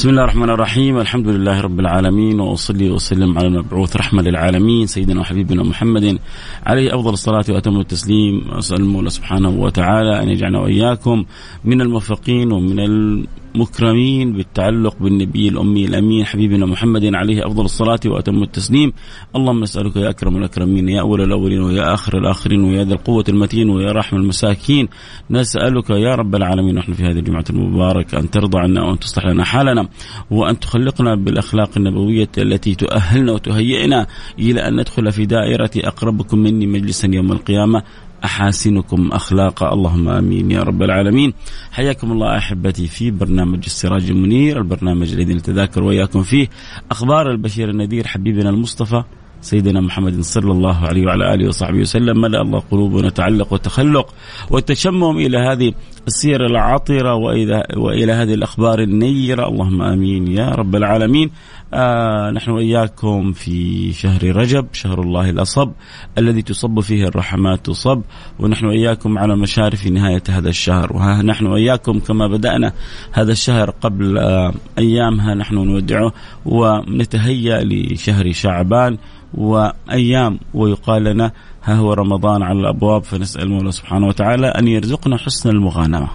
بسم الله الرحمن الرحيم الحمد لله رب العالمين واصلي واسلم على المبعوث رحمه للعالمين سيدنا وحبيبنا محمد عليه افضل الصلاه واتم التسليم اسال المولى سبحانه وتعالى ان يجعلنا واياكم من الموفقين ومن مكرمين بالتعلق بالنبي الأمي الأمين حبيبنا محمد عليه أفضل الصلاة وأتم التسليم. اللهم نسألك يا أكرم الأكرمين يا أول الأولين ويا آخر الآخرين ويا ذا القوة المتين ويا رحم المساكين. نسألك يا رب العالمين نحن في هذه الجمعة المباركة أن ترضى عنا وأن تصلح لنا حالنا وأن تخلقنا بالأخلاق النبوية التي تؤهلنا وتهيئنا إلى أن ندخل في دائرة أقربكم مني مجلسا يوم القيامة. أحاسنكم اخلاقا اللهم آمين يا رب العالمين. حياكم الله أحبتي في برنامج السراج المنير البرنامج الذي نتذاكر وإياكم فيه. أخبار البشير النذير حبيبنا المصطفى سيدنا محمد صلى الله عليه وعلى آله وصحبه وسلم. ملأ الله قلوبنا تعلق وتخلق والتشمم إلى هذه السير العطرة والى وإلى هذه الأخبار النيرة. اللهم آمين يا رب العالمين. آه نحن وإياكم في شهر رجب شهر الله الأصب الذي تصب فيه الرحمات تصب ونحن وإياكم على مشارف نهاية هذا الشهر وها نحن وإياكم كما بدأنا هذا الشهر قبل آه أيامها نحن نودعه ونتهيأ لشهر شعبان وأيام ويقال لنا ها هو رمضان على الأبواب فنسأل المولى سبحانه وتعالى أن يرزقنا حسن المغانمة.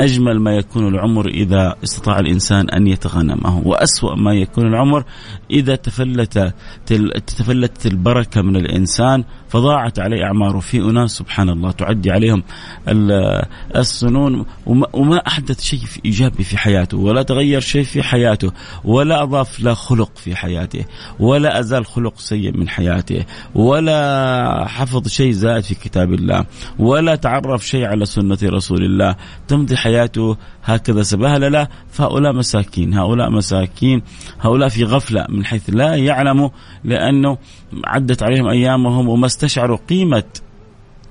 أجمل ما يكون العمر إذا استطاع الإنسان أن يتغنمه وأسوأ ما يكون العمر إذا تفلت تفلتت البركة من الإنسان فضاعت عليه أعماره في أناس سبحان الله تعدي عليهم السنون وما أحدث شيء إيجابي في حياته ولا تغير شيء في حياته ولا أضاف لا خلق في حياته ولا أزال خلق سيء من حياته ولا حفظ شيء زائد في كتاب الله ولا تعرف شيء على سنة رسول الله. تمضي حياته حياته هكذا سبهللة فهؤلاء مساكين هؤلاء مساكين هؤلاء في غفلة من حيث لا يعلموا لأنه عدت عليهم أيامهم وما استشعروا قيمة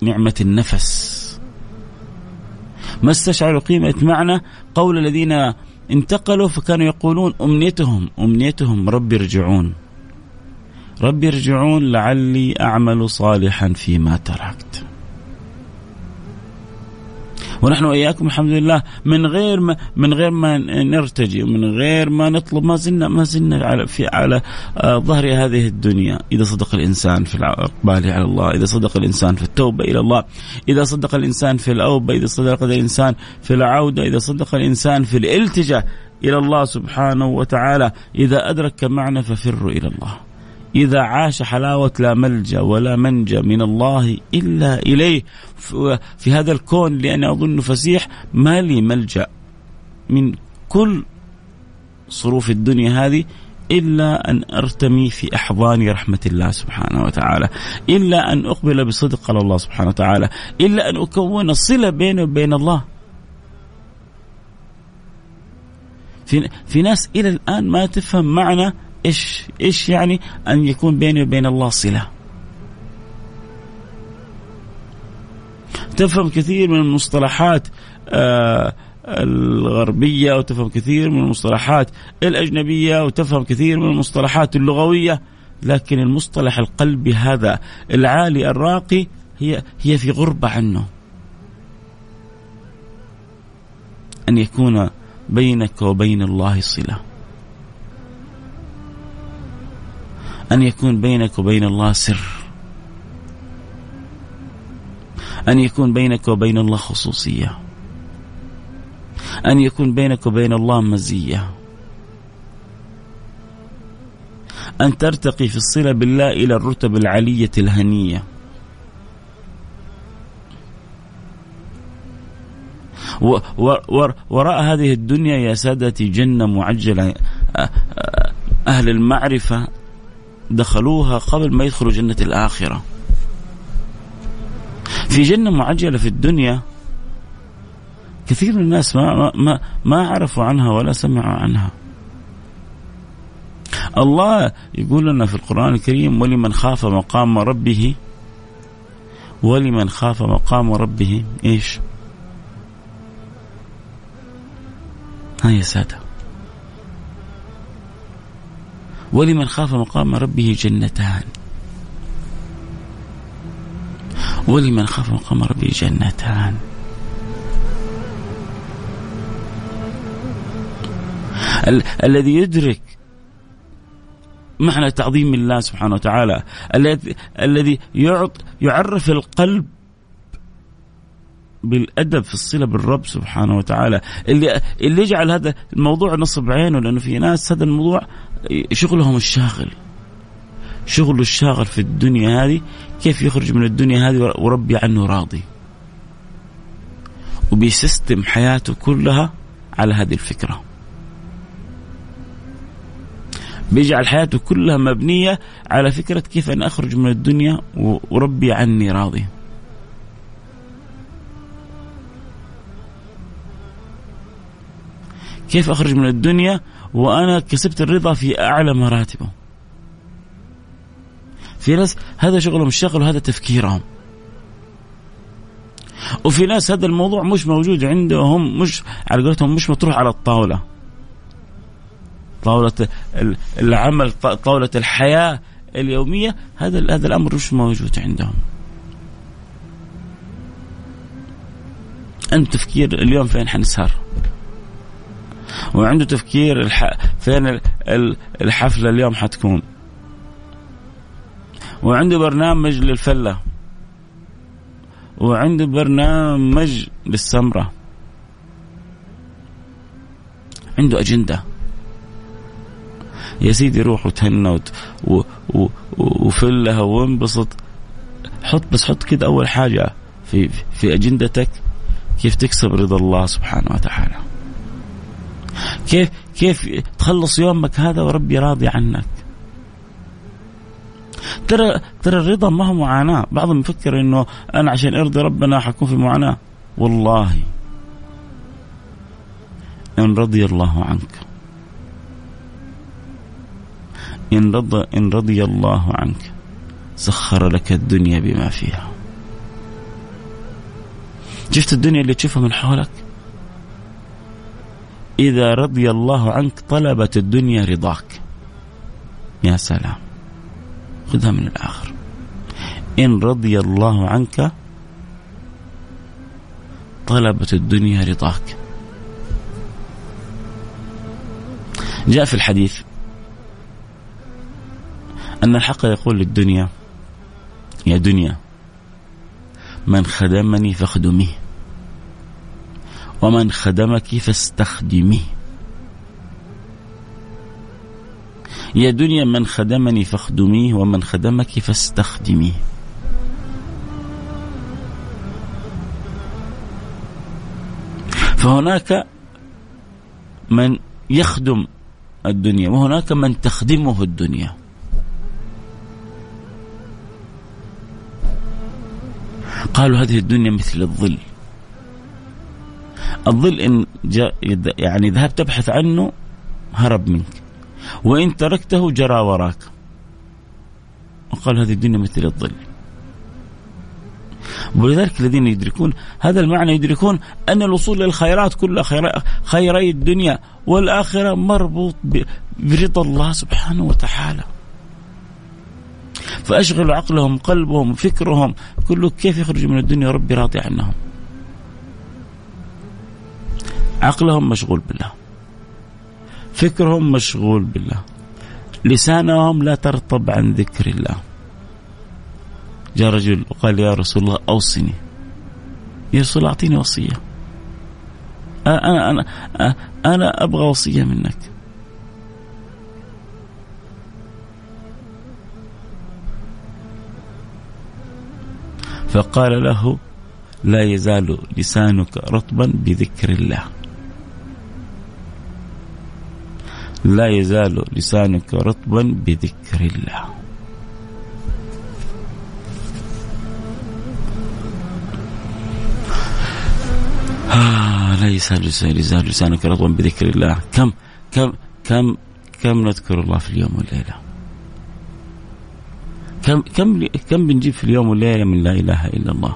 نعمة النفس. ما استشعروا قيمة معنى قول الذين انتقلوا فكانوا يقولون أمنيتهم أمنيتهم ربي ارجعون. ربي ارجعون لعلي أعمل صالحا فيما تركت. ونحن وإياكم الحمد لله من غير ما من غير ما نرتجي ومن غير ما نطلب ما زلنا ما زلنا على في على آه، ظهر هذه الدنيا إذا صدق الإنسان في الإقبال على الله، إذا صدق الإنسان في التوبة إلى الله، إذا صدق الإنسان في الأوبة، إذا صدق الإنسان في العودة، إذا صدق الإنسان في الالتجاء إلى الله سبحانه وتعالى، إذا أدرك معنى ففروا إلى الله. إذا عاش حلاوة لا ملجأ ولا منجى من الله إلا إليه. في هذا الكون لأني أظن فسيح ما لي ملجأ من كل صروف الدنيا هذه إلا أن أرتمي في أحضان رحمة الله سبحانه وتعالى. إلا أن أقبل بصدق على الله سبحانه وتعالى. إلا أن أكون صلة بيني وبين الله. في, في ناس إلى الآن ما تفهم معنى إيش إيش يعني أن يكون بيني وبين الله صلة؟ تفهم كثير من المصطلحات آه الغربية وتفهم كثير من المصطلحات الأجنبية وتفهم كثير من المصطلحات اللغوية لكن المصطلح القلبي هذا العالي الراقي هي هي في غربة عنه. أن يكون بينك وبين الله صلة. أن يكون بينك وبين الله سر. أن يكون بينك وبين الله خصوصية. أن يكون بينك وبين الله مزية. أن ترتقي في الصلة بالله إلى الرتب العلية الهنية. وراء هذه الدنيا يا سادتي جنة معجلة. أهل المعرفة دخلوها قبل ما يدخلوا جنة الآخرة في جنة معجلة في الدنيا كثير من الناس ما ما ما عرفوا عنها ولا سمعوا عنها. الله يقول لنا في القرآن الكريم ولمن خاف مقام ربه ولمن خاف مقام ربه إيش؟ ها يا ساده ولمن خاف مقام ربه جنتان. ولمن خاف مقام ربه جنتان. ال- الذي يدرك معنى تعظيم الله سبحانه وتعالى الذي الذي يعرف القلب بالأدب في الصلة بالرب سبحانه وتعالى. اللي اللي يجعل هذا الموضوع نصب عينه لأنه في ناس هذا الموضوع شغلهم الشاغل. شغله الشاغل في الدنيا هذه كيف يخرج من الدنيا هذه وربي عنه راضي. وبيسيستم حياته كلها على هذه الفكرة. بيجعل حياته كلها مبنية على فكرة كيف أن أخرج من الدنيا وربي عني راضي. كيف أخرج من الدنيا؟ وأنا كسبت الرضا في أعلى مراتبه. في ناس هذا شغلهم الشغل وهذا تفكيرهم. وفي ناس هذا الموضوع مش موجود عندهم مش على قولتهم مش مطروح على الطاولة. طاولة العمل طاولة الحياة اليومية هذا هذا الأمر مش موجود عندهم. أنت تفكير اليوم فين حنسهر؟ وعنده تفكير الح... فين الحفلة اليوم حتكون. وعنده برنامج للفلة. وعنده برنامج للسمرة. عنده أجندة. يا سيدي روح وتهنى وت... و... و... وفلها وانبسط. حط بس حط كده أول حاجة في في أجندتك كيف تكسب رضا الله سبحانه وتعالى. كيف كيف تخلص يومك هذا وربي راضي عنك. ترى ترى الرضا ما هو معاناة. بعضهم يفكر إنه أنا عشان أرضي ربنا حكون في معاناة. والله إن رضي الله عنك. إن رضى إن رضي الله عنك. سخر لك الدنيا بما فيها. شفت الدنيا اللي تشوفها من حولك؟ إذا رضي الله عنك طلبت الدنيا رضاك. يا سلام. خذها من الآخر. إن رضي الله عنك طلبت الدنيا رضاك. جاء في الحديث أن الحق يقول للدنيا يا دنيا من خدمني فاخدميه. ومن خدمك فاستخدميه يا دنيا من خدمني فاخدميه ومن خدمك فاستخدميه. فهناك من يخدم الدنيا وهناك من تخدمه الدنيا. قالوا هذه الدنيا مثل الظل. الظل إن يعني ذهبت تبحث عنه هرب منك. وإن تركته جرى وراك. وقال هذه الدنيا مثل الظل. ولذلك الذين يدركون هذا المعنى يدركون أن الوصول للخيرات كلها خيري الدنيا والآخرة مربوط برضا الله سبحانه وتعالى. فأشغلوا عقلهم قلبهم فكرهم. كله كيف يخرجوا من الدنيا ربي راضي عنهم. عقلهم مشغول بالله. فكرهم مشغول بالله. لسانهم لا ترطب عن ذكر الله. جاء رجل وقال يا رسول الله أوصني. يا رسول الله أعطيني وصية. أنا أنا أنا أبغى وصية منك. فقال له لا يزال لسانك رطبا بذكر الله. لا يزال لسانك رطبا بذكر الله. آه لا يزال يزال لسانك رطبا بذكر الله. كم كم كم كم نذكر الله في اليوم والليلة؟ كم كم كم بنجيب في اليوم والليلة من لا إله إلا الله؟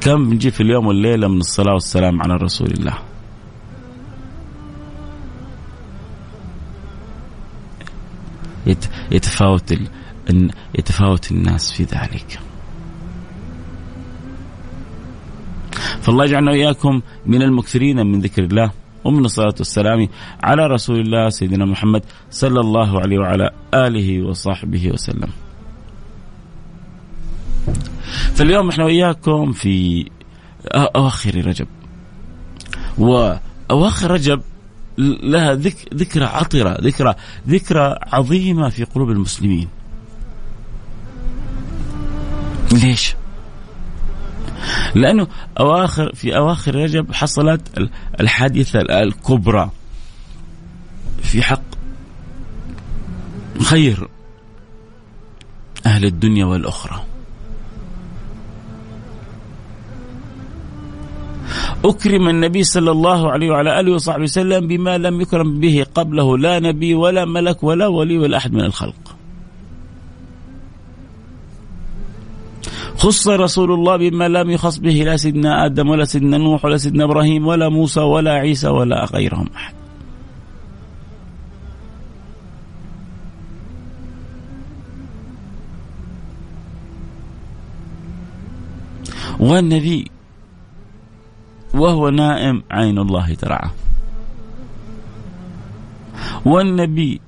كم بنجيب في اليوم والليلة من الصلاة والسلام على رسول الله؟ يتفاوت يتفاوت الناس في ذلك. فالله يجعلنا وإياكم من المكثرين من ذكر الله ومن الصلاة والسلام على رسول الله سيدنا محمد صلى الله عليه وعلى آله وصحبه وسلم. فاليوم إحنا وإياكم في أواخر رجب. وأواخر رجب لها ذك ذكرى عطرة ذكرى ذكرى عظيمة في قلوب المسلمين. ليش؟ لأنه أواخر في أواخر رجب حصلت الحادثة الكبرى. في حق خير أهل الدنيا والأخرى. أكرم النبي صلى الله عليه وعلى آله وصحبه وسلم بما لم يكرم به قبله لا نبي ولا ملك ولا ولي ولا أحد من الخلق. خص رسول الله بما لم يخص به لا سيدنا آدم ولا سيدنا نوح ولا سيدنا إبراهيم ولا موسى ولا عيسى ولا غيرهم أحد. والنبي وهو نائم عين الله ترعاه. والنبي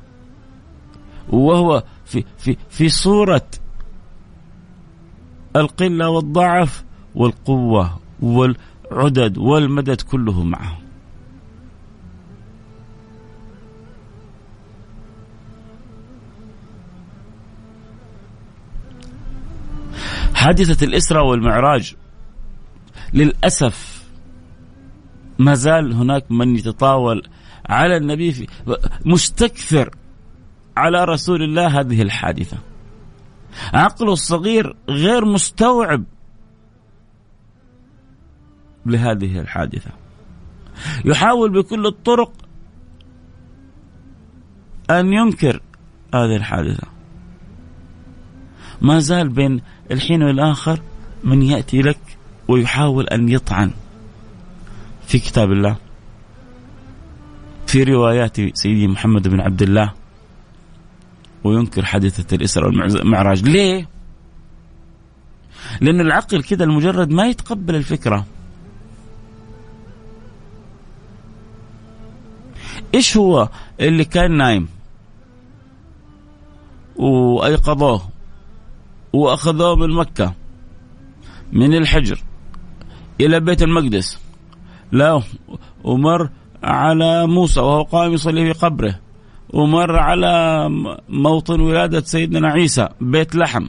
وهو في في في صورة القلة والضعف والقوة والعدد والمدد كله معه. حادثة الإسراء والمعراج للأسف ما زال هناك من يتطاول على النبي في مستكثر على رسول الله هذه الحادثة. عقله الصغير غير مستوعب لهذه الحادثة. يحاول بكل الطرق أن ينكر هذه الحادثة. ما زال بين الحين والآخر من يأتي لك ويحاول أن يطعن. في كتاب الله في روايات سيدي محمد بن عبد الله وينكر حادثة الإسراء والمعراج. ليه؟ لأن العقل كذا المجرد ما يتقبل الفكرة. إيش هو اللي كان نايم؟ وأيقظوه وأخذوه من مكة من الحجر إلى بيت المقدس. لا ومر على موسى وهو قائم يصلي في قبره. ومر على موطن ولادة سيدنا عيسى بيت لحم.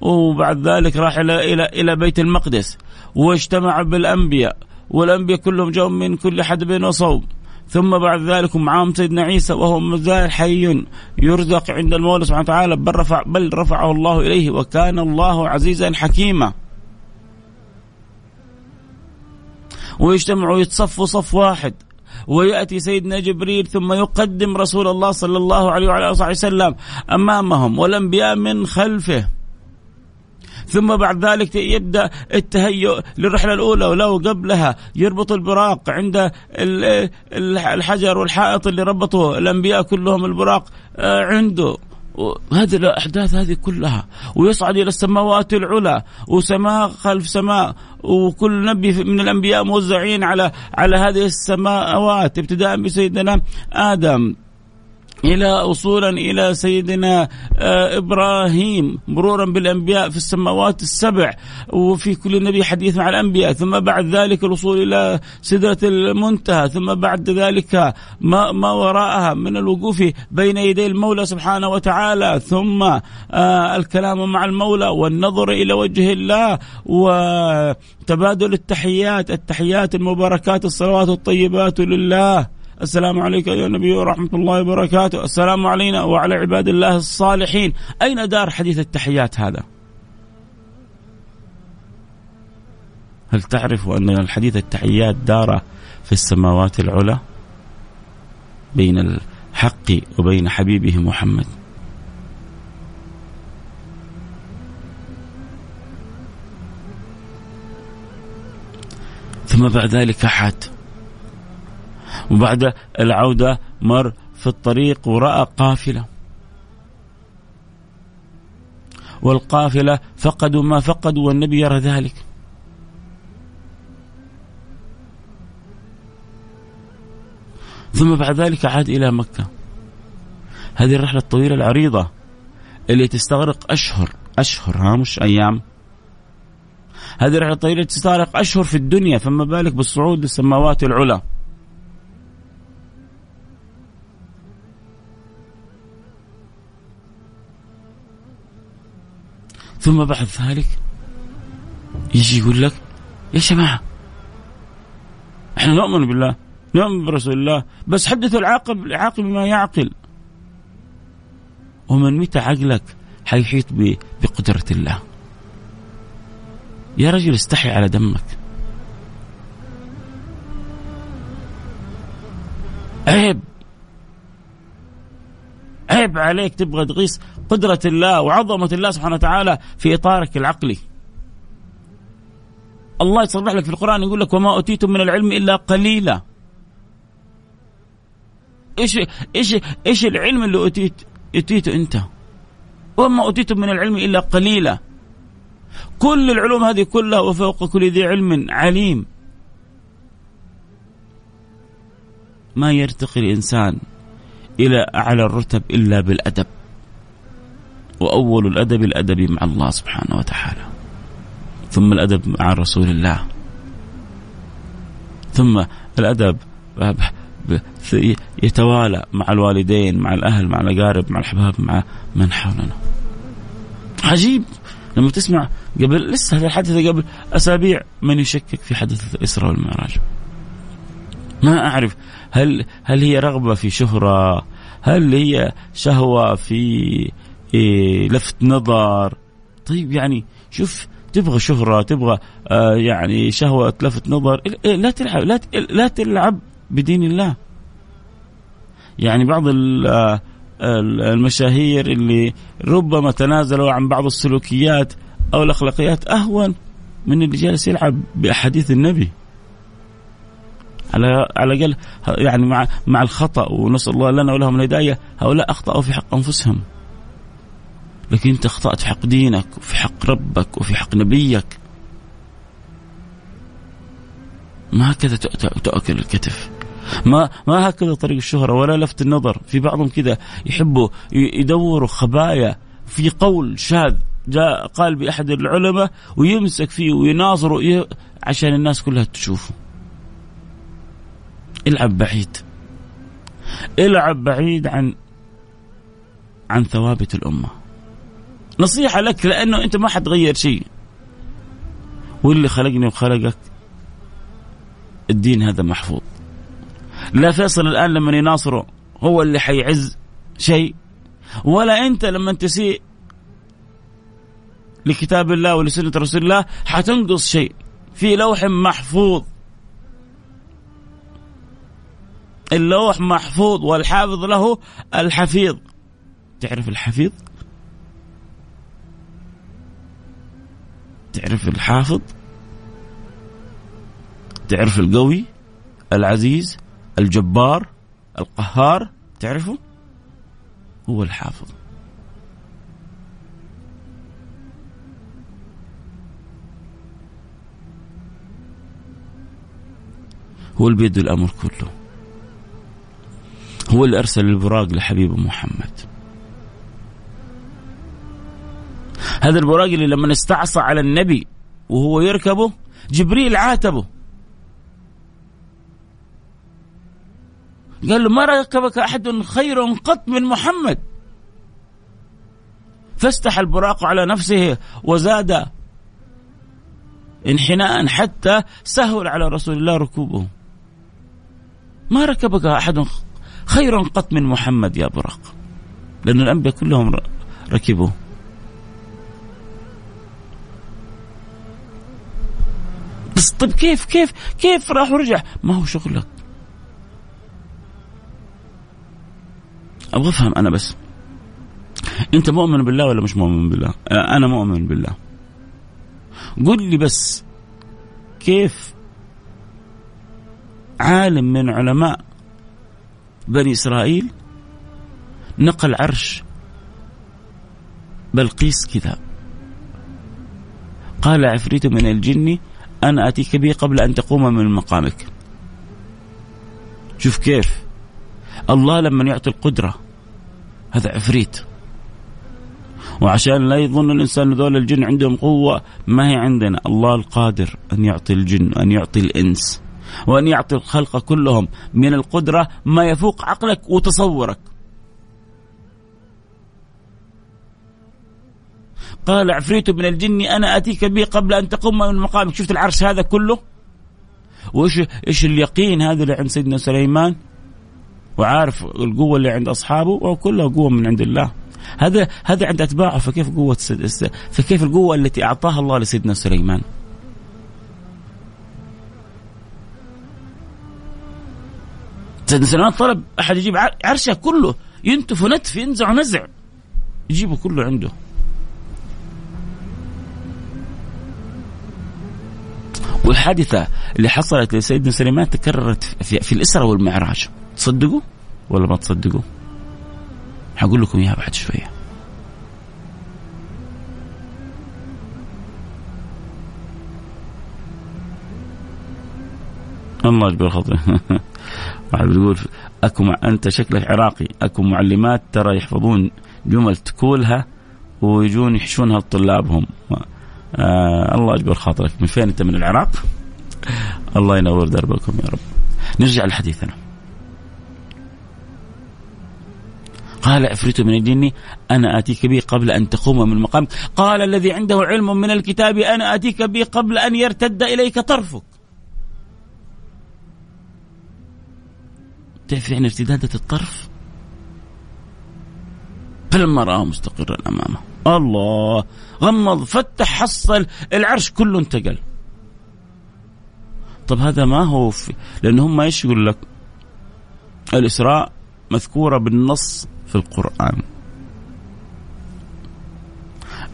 وبعد ذلك راح إلى إلى إلى بيت المقدس. واجتمع بالأنبياء والأنبياء كلهم جاءوا من كل حدب وصوب. ثم بعد ذلك معهم سيدنا عيسى وهو مازال حي يرزق عند المولى سبحانه وتعالى. بل رفع بل رفعه الله إليه وكان الله عزيزا حكيما. ويجتمعوا يتصفوا صف واحد. ويأتي سيدنا جبريل ثم يقدم رسول الله صلى الله عليه وعلى آله وسلم أمامهم والأنبياء من خلفه. ثم بعد ذلك يبدأ التهيؤ للرحلة الأولى ولو قبلها. يربط البراق عند الحجر والحائط اللي ربطوا الأنبياء كلهم البراق آه، عنده. هذه الأحداث هذه كلها ويصعد إلى السماوات العلى وسماء خلف سماء وكل نبي من الأنبياء موزعين على على هذه السماوات ابتداء بسيدنا آدم. إلى وصولا إلى سيدنا آه، إبراهيم مرورا بالأنبياء في السماوات السبع وفي كل نبي حديث مع الأنبياء. ثم بعد ذلك الوصول إلى سدرة المنتهى. ثم بعد ذلك ما, ما وراءها من الوقوف بين يدي المولى سبحانه وتعالى. ثم آه، الكلام مع المولى والنظر إلى وجه الله وتبادل التحيات التحيات المباركات الصلوات الطيبات لله. السلام عليك يا نبي ورحمة الله وبركاته. السلام علينا وعلى عباد الله الصالحين. أين دار حديث التحيات هذا؟ هل تعرف أن الحديث التحيات دار في السماوات العلى بين الحق وبين حبيبه محمد؟ ثم بعد ذلك حات وبعد العودة مر في الطريق ورأى قافلة. والقافلة فقدوا ما فقدوا والنبي يرى ذلك. ثم بعد ذلك عاد إلى مكة. هذه الرحلة الطويلة العريضة اللي تستغرق أشهر أشهر ها مش أيام. هذه الرحلة الطويلة تستغرق أشهر في الدنيا فما بالك بالصعود للسماوات العلى. ثم بعد ذلك. يجي يقول لك يا جماعة إحنا نؤمن بالله نؤمن برسول الله بس حدثوا العاقل العاقل بما يعقل. ومن متى عقلك حيحيط بقدرة الله؟ يا رجل استحي على دمك. عيب. عيب عليك تبغى تقيس قدرة الله وعظمة الله سبحانه وتعالى في إطارك العقلي. الله يصرح لك في القرآن يقول لك وما أوتيتم من العلم إلا قليلا. إيش إيش إيش العلم اللي أوتيت أوتيته أنت؟ وما أوتيتم من العلم إلا قليلا. كل العلوم هذه كلها وفوق كل ذي علم عليم. ما يرتقي الإنسان إلى أعلى الرتب إلا بالأدب. وأول الأدب الأدب مع الله سبحانه وتعالى. ثم الأدب مع رسول الله. ثم الأدب يتوالى مع الوالدين مع الأهل مع الأقارب مع الأحباب مع من حولنا. عجيب لما تسمع قبل لسه هذه الحادثة قبل أسابيع من يشكك في حدث الإسراء والمعراج. ما أعرف هل هل هي رغبة في شهرة هل هي شهوة في إيه لفت نظر. طيب يعني شوف تبغى شهرة تبغى آه يعني شهوة لفت نظر. إيه لا تلعب لا لا تلعب بدين الله. يعني بعض المشاهير اللي ربما تنازلوا عن بعض السلوكيات أو الأخلاقيات أهون من اللي جالس يلعب بأحاديث النبي. على على الأقل يعني مع مع الخطأ ونسأل الله لنا ولهم الهداية هؤلاء أخطأوا في حق أنفسهم. لكن انت اخطأت في حق دينك وفي حق ربك وفي حق نبيك. ما هكذا تؤكل الكتف. ما ما هكذا طريق الشهرة ولا لفت النظر. في بعضهم كذا يحبوا يدوروا خبايا في قول شاذ جاء قال بأحد العلماء ويمسك فيه ويناظره عشان الناس كلها تشوفه. العب بعيد. العب بعيد عن عن ثوابت الأمة. نصيحة لك لأنه أنت ما حتغير شيء. واللي خلقني وخلقك الدين هذا محفوظ. لا فيصل الآن لما يناصره هو اللي حيعز شيء ولا أنت لما تسيء لكتاب الله ولسنة رسول الله حتنقص شيء. في لوح محفوظ. اللوح محفوظ والحافظ له الحفيظ. تعرف الحفيظ؟ تعرف الحافظ تعرف القوي العزيز الجبار القهار تعرفه؟ هو الحافظ. هو اللي الأمر كله. هو اللي ارسل البراق لحبيبه محمد. هذا البراق اللي لما استعصى على النبي وهو يركبه جبريل عاتبه. قال له ما ركبك أحد خير قط من محمد. فاستح البراق على نفسه وزاد انحناء حتى سهل على رسول الله ركوبه. ما ركبك أحد خير قط من محمد يا براق. لأن الأنبياء كلهم ركبوا بس طيب كيف كيف كيف راح ورجع؟ ما هو شغلك. أبغى أفهم أنا بس. أنت مؤمن بالله ولا مش مؤمن بالله؟ أنا مؤمن بالله. قل لي بس كيف عالم من علماء بني إسرائيل نقل عرش بلقيس كذا؟ قال عفريت من الجن أنا أتيك به قبل أن تقوم من مقامك. شوف كيف. الله لما يعطي القدرة هذا عفريت. وعشان لا يظن الإنسان ذول الجن عندهم قوة ما هي عندنا. الله القادر أن يعطي الجن أن يعطي الإنس. وأن يعطي الخلق كلهم. من القدرة ما يفوق عقلك وتصورك. قال عفريت من الجن أنا أتيك به قبل أن تقوم من مقامك. شفت العرش هذا كله؟ وإيش إيش اليقين هذا اللي عند سيدنا سليمان؟ وعارف القوة اللي عند أصحابه وكلها قوة من عند الله. هذا هذا عند أتباعه فكيف قوة فكيف القوة التي أعطاها الله لسيدنا سليمان؟ سيدنا سليمان طلب أحد يجيب عرشه كله. ينتف ونتف ينزع ونزع. يجيبه كله عنده. والحادثة اللي حصلت لسيدنا سليمان تكررت في, في الإسرة والمعراج. تصدقوا ولا ما تصدقوا؟ حقول لكم إياها بعد شوية. الله يجبر خطي واحد بيقول أكو مع... أنت شكلك عراقي. أكو معلمات ترى يحفظون جمل تقولها ويجون يحشونها لطلابهم. آه الله يجبر خاطرك. من فين أنت؟ من العراق. الله ينور دربكم يا رب. نرجع لحديثنا. قال عفريت من الجن أنا آتيك به قبل أن تقوم من مقام. قال الذي عنده علم من الكتاب أنا آتيك به قبل أن يرتد إليك طرفك. تعرف يعني ارتدادة الطرف؟ فلما رآه مستقرا أمامه. الله. غمض فتح حصل العرش كله انتقل. طب هذا ما هو في لأن هم إيش يقول لك. الإسراء مذكورة بالنص في القرآن.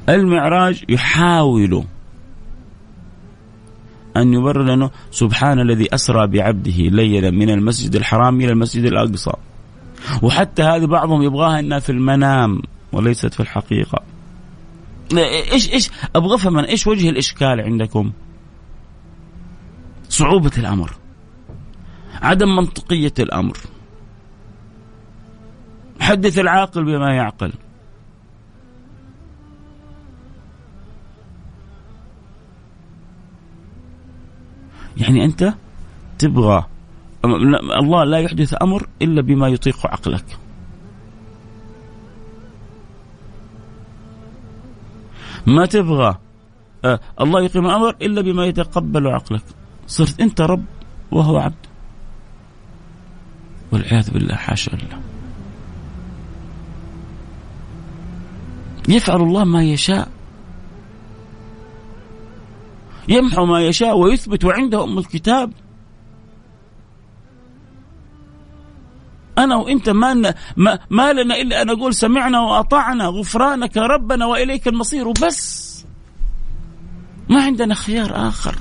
المعراج يحاول أن يبرر لأنه سبحان الذي أسرى بعبده ليلا من المسجد الحرام إلى المسجد الأقصى. وحتى هذه بعضهم يبغاها أنها في المنام وليست في الحقيقة. إيش إيش أبغى أفهم إيش وجه الإشكال عندكم؟ صعوبة الأمر. عدم منطقية الأمر. حدث العاقل بما يعقل. يعني أنت تبغى الله لا يحدث أمر إلا بما يطيق عقلك. ما تبغى. آه الله يقيم الأمر إلا بما يتقبل عقلك. صرت أنت رب وهو عبد. والعياذ بالله حاشا لله. يفعل الله ما يشاء. يمحو ما يشاء ويثبت وعنده أم الكتاب. أنا وإنت ما ما, ما لنا إلا أن نقول سمعنا وأطعنا غفرانك ربنا وإليك المصير وبس. ما عندنا خيار آخر.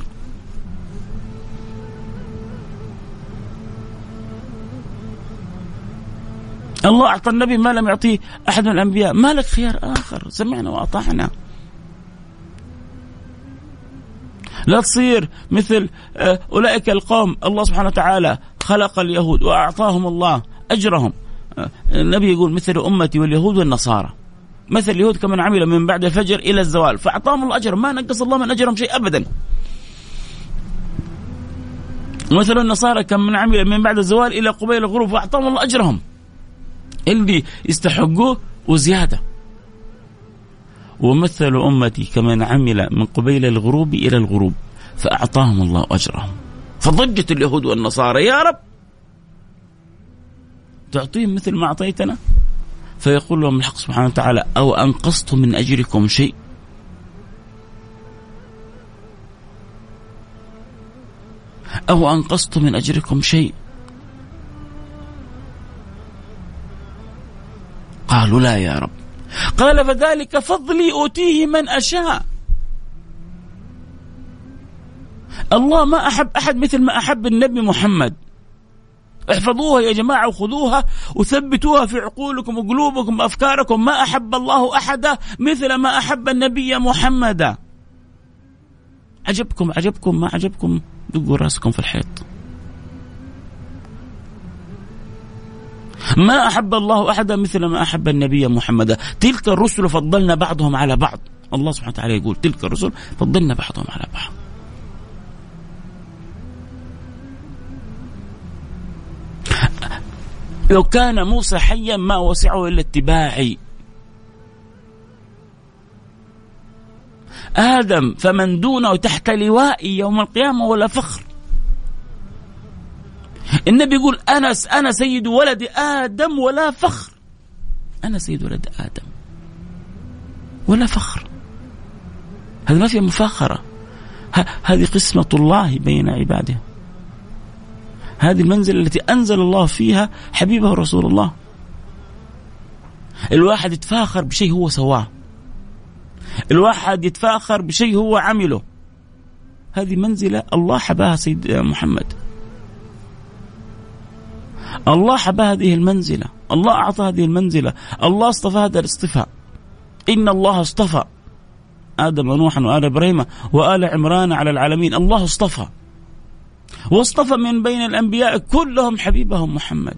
الله أعطى النبي ما لم يعطيه أحد من الأنبياء. ما لك خيار آخر؟ سمعنا وأطعنا. لا تصير مثل آه، أولئك القوم. الله سبحانه وتعالى خلق اليهود وأعطاهم الله. أجرهم. آه، النبي يقول مثل أمتي واليهود والنصارى. مثل اليهود كمن عمل من بعد الفجر إلى الزوال. فأعطاهم الله اجر ما نقص الله من أجرهم شيء ابدا. مثل النصارى كم من عمل من بعد الزوال إلى قبيل الغروب فأعطاهم الله أجرهم. اللي يستحقوه وزيادة. ومثل أمتي كمن عمل من قبيل الغروب إلى الغروب فأعطاهم الله أجرهم. فضجت اليهود والنصارى. يا رب! تعطيهم مثل ما أعطيتنا؟ فيقول لهم الحق سبحانه وتعالى أو أنقصت من أجركم شيء؟ أو أنقصت من أجركم شيء؟ قالوا لا يا رب. قال فذلك فضلي أوتيه من أشاء. الله ما أحب أحد مثل ما أحب النبي محمد. احفظوها يا جماعة وخذوها وثبتوها في عقولكم وقلوبكم وأفكاركم. ما أحب الله أحدا مثل ما أحب النبي محمدا عجبكم عجبكم ما عجبكم؟ دقوا راسكم في الحيط. ما أحب الله أحدا مثل ما أحب النبي محمدا تلك الرسل فضلنا بعضهم على بعض. الله سبحانه وتعالى يقول تلك الرسل فضلنا بعضهم على بعض. لو كان موسى حيا ما وسعه إلا اتباعي. آدم فمن دونه تحت لوائي يوم القيامة ولا فخر. النبي يقول أنا أنا سيد ولد آدم ولا فخر. أنا سيد ولد آدم ولا فخر. هذا ما فيها مفاخرة. هذه قسمة الله بين عباده. هذه المنزلة التي أنزل الله فيها حبيبه رسول الله. الواحد يتفاخر بشيء هو سواه. الواحد يتفاخر بشيء هو عمله. هذه منزلة الله حباها سيد محمد. الله حبى هذه المنزلة. الله أعطى هذه المنزلة. الله اصطفى هذا الاصطفاء. إن الله اصطفى. آدم ونوحا وآل إبراهيم وآل عمران على العالمين. الله اصطفى. واصطفى من بين الأنبياء كلهم حبيبهم محمد.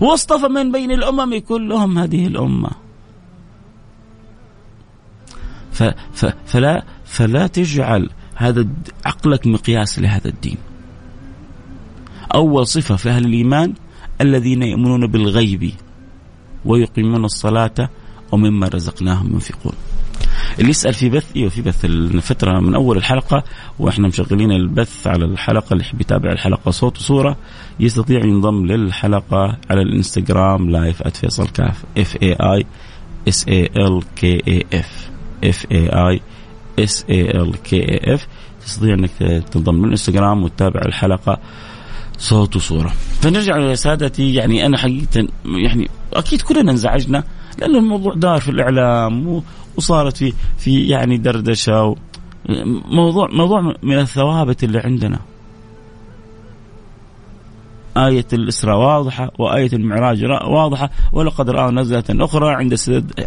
واصطفى من بين الأمم كلهم هذه الأمة. ف ف فلا فلا تجعل هذا عقلك مقياس لهذا الدين. أول صفة في أهل الإيمان الذين يؤمنون بالغيب ويقيمون الصلاة ومما رزقناهم ينفقون. اللي يسأل في بث إيوه في بث الفترة من أول الحلقة وإحنا مشغلين البث على الحلقة اللي يحب يتابع الحلقة صوت وصورة يستطيع ينضم للحلقة على الإنستغرام live @فيصل كاف F A I S A L K A F F A I S A L K A F تستطيع إنك تنضم للإنستغرام وتتابع الحلقة صوت وصورة. فنرجع يا سادتي يعني أنا حقيقة يعني أكيد كلنا انزعجنا لأن الموضوع دار في الإعلام وصارت في في يعني دردشة موضوع موضوع من الثوابت اللي عندنا. آية الإسراء واضحة وآية المعراج واضحة. ولقد رأى نزلة أخرى عند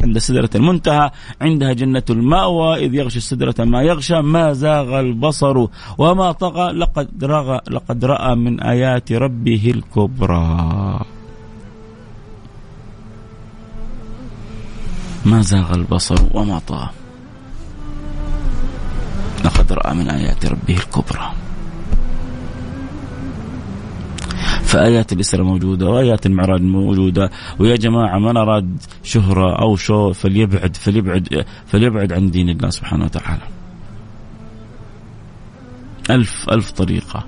عند سدرة المنتهى. عندها جنة المأوى إذ يغشى السدرة ما يغشى ما زاغ البصر. وما طغى لقد رغى لقد رأى من آيات ربه الكبرى. ما زاغ البصر وما طغى. لقد رأى من آيات ربه الكبرى. فآيات الإسراء موجودة وآيات المعراج موجودة. ويا جماعة من أراد شهرة أو شو فليبعد فليبعد فليبعد عن دين الله سبحانه وتعالى. ألف ألف طريقة.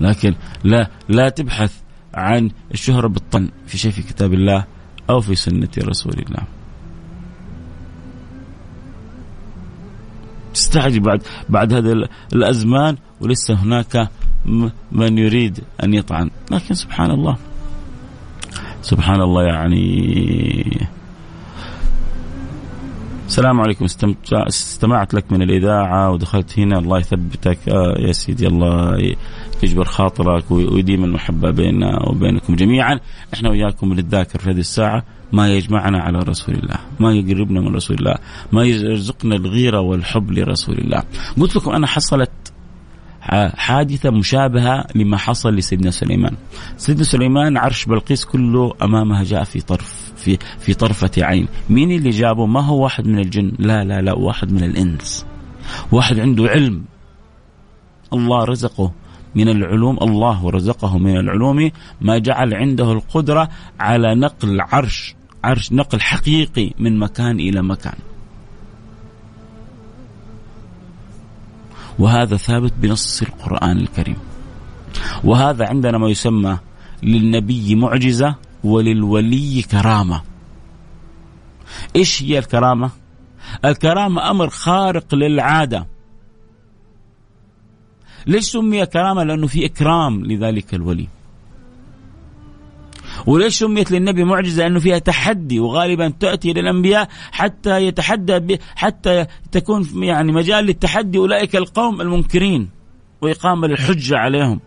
لكن لا لا تبحث عن الشهرة بالطن في شيء في كتاب الله أو في سنة رسول الله. تستعجب بعد بعد هذه الأزمان ولسه هناك من يريد أن يطعن. لكن سبحان الله. سبحان الله يعني. السلام عليكم. استمعت لك من الإذاعة ودخلت هنا. الله يثبتك. آه يا سيدي الله. يجبر خاطرك ويديم المحبة بيننا وبينكم جميعا. إحنا وياكم نتذاكر في هذه الساعة. ما يجمعنا على رسول الله ما يقربنا من رسول الله ما يرزقنا الغيرة والحب لرسول الله. قلت لكم أنا حصلت حادثة مشابهة لما حصل لسيدنا سليمان. سيدنا سليمان عرش بلقيس كله أمامها جاء في طرف في في طرفة عين. مين اللي جابه؟ ما هو واحد من الجن؟ لا لا لا واحد من الإنس. واحد عنده علم. الله رزقه. من العلوم الله رزقه من العلوم ما جعل عنده القدرة على نقل عرش عرش نقل حقيقي من مكان إلى مكان. وهذا ثابت بنص القرآن الكريم. وهذا عندنا ما يسمى للنبي معجزة وللولي كرامة. إيش هي الكرامة؟ الكرامة أمر خارق للعادة. ليش سمي كرامة لأنه في إكرام لذلك الولي. وليش سميت للنبي معجزة؟ لأنه فيها تحدي وغالبا تأتي للأنبياء حتى يتحدى حتى تكون يعني مجال للتحدي أولئك القوم المنكرين وإقامة الحجة عليهم.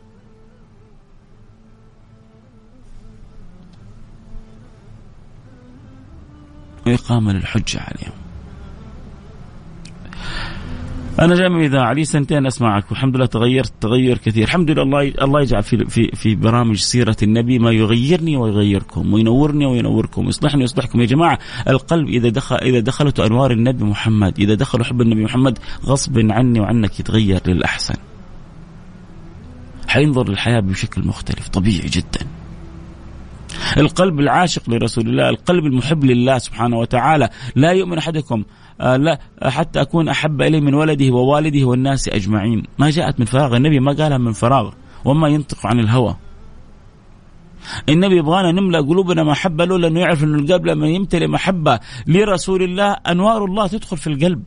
وإقامة للحجة عليهم. أنا جاي من إذاعة لي سنتين أسمعك والحمد لله تغيرت تغير كثير. الحمد لله الله الله يجعل في في في برامج سيرة النبي ما يغيرني ويغيركم وينورني وينوركم. ويصلحني ويصلحكم يا جماعة. القلب إذا دخل إذا دخلت أنوار النبي محمد إذا دخل حب النبي محمد غصب عني وعنك يتغير للأحسن. حينظر للحياة بشكل مختلف طبيعي جدا. القلب العاشق لرسول الله القلب المحب لله سبحانه وتعالى. لا يؤمن أحدكم آه، لا حتى أكون أحب إليه من ولده ووالده والناس أجمعين. ما جاءت من فراغ النبي ما قالها من فراغ. وما ينطق عن الهوى. النبي يبغانا نملأ قلوبنا محبة له لأنه يعرف انه القلب لما يمتلئ محبة لرسول الله أنوار الله تدخل في القلب.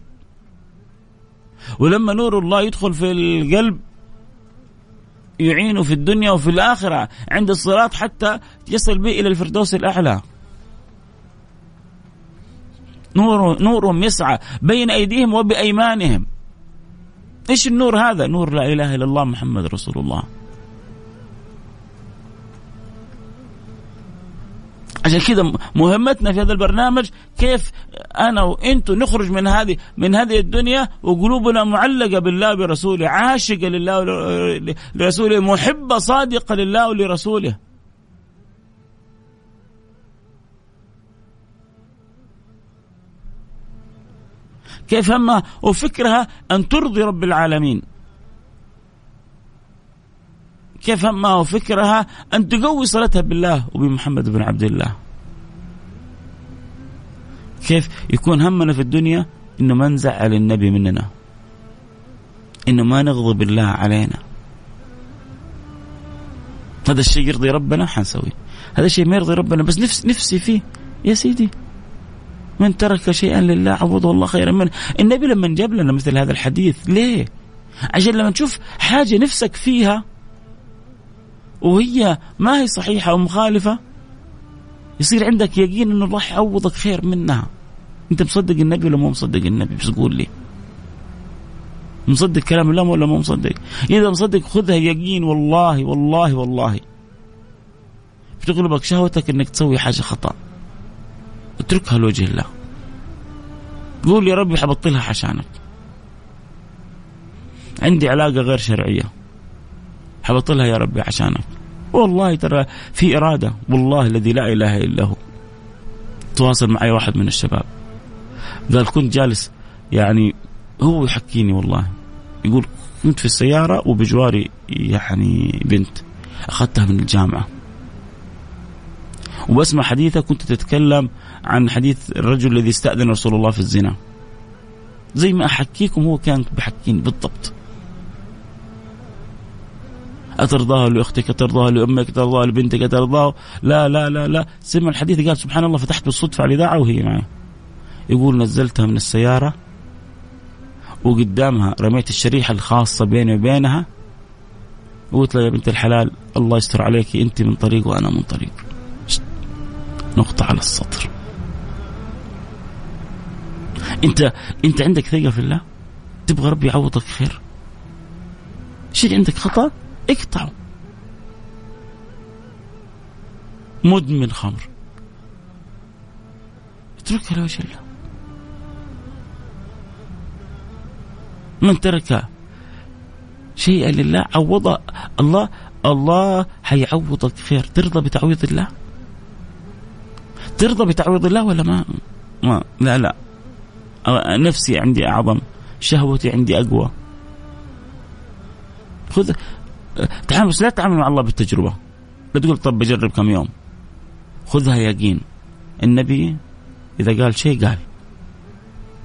ولما نور الله يدخل في القلب يعينه في الدنيا وفي الآخرة عند الصراط حتى يصل به إلى الفردوس الأعلى. نور نورهم يسعى بين أيديهم وبأيمانهم. إيش النور هذا؟ نور لا إله إلا الله محمد رسول الله. عشان كذا مهمتنا في هذا البرنامج كيف أنا وأنتم نخرج من هذه من هذه الدنيا وقلوبنا معلقة بالله برسوله عاشقة لله ولرسوله محبة صادقة لله ولرسوله. كيف همها وفكرها أن ترضي رب العالمين. كيف همها وفكرها أن تقوي صلتها بالله وبمحمد بن عبد الله. كيف يكون همنا في الدنيا إنه ما نزعل النبي مننا. إنه ما نغضب الله علينا. هذا الشيء يرضي ربنا حنسويه هذا الشيء ما يرضي ربنا بس نفس نفسي فيه. يا سيدي من ترك شيئا لله عوضه الله خيرا منه. النبي لما جاب لنا مثل هذا الحديث ليه؟ عشان لما تشوف حاجة نفسك فيها وهي ما هي صحيحة أو مخالفة؟ يصير عندك يقين أنه الله يعوضك خير منها. أنت مصدق النبي ولا مو مصدق النبي؟ بس قول لي. مصدق كلام الله ولا مو مصدق؟ إذا مصدق خذها يقين. والله والله والله. بتغلبك شهوتك أنك تسوي حاجة خطأ. اتركها لوجه الله. قول يا ربي حبطلها عشانك. عندي علاقة غير شرعية. حبطلها يا ربي عشانك؟ والله ترى في إرادة. والله الذي لا إله إلا هو. تواصل معي واحد من الشباب. قال كنت جالس يعني هو يحكيني والله. يقول كنت في السيارة وبجواري يعني بنت أخذتها من الجامعة. وبسمع حديثة كنت تتكلم عن حديث الرجل الذي استأذن رسول الله في الزنا. زي ما أحكيكم هو كان بحكيني بالضبط. أترضاه لأختك أترضاه لأمك أترضاه لبنتك أترضاه. لا لا لا لا. سمع الحديث قال سبحان الله فتحت بالصدفة على الإذاعة وهي معي. يقول نزلتها من السيارة وقدامها رميت الشريحة الخاصة بيني وبينها. وقلت لها يا بنت الحلال الله يستر عليك أنت من طريق وأنا من طريق. نقطة على السطر. أنت أنت عندك ثقة في الله؟ تبغى ربي يعوضك خير؟ شيء عندك خطأ؟ اقطعه مدمن خمر. اتركها لوجه الله. من ترك شيئا لله عوض الله الله حيعوضك خير. ترضى بتعويض الله؟ ترضى بتعويض الله ولا ما؟ ما لا لا. نفسي عندي أعظم شهوتي عندي أقوى. خذ تعامل بس لا تتعامل مع الله بالتجربة. لا تقول طب بجرب كم يوم. خذها يقين. النبي إذا قال شيء قال.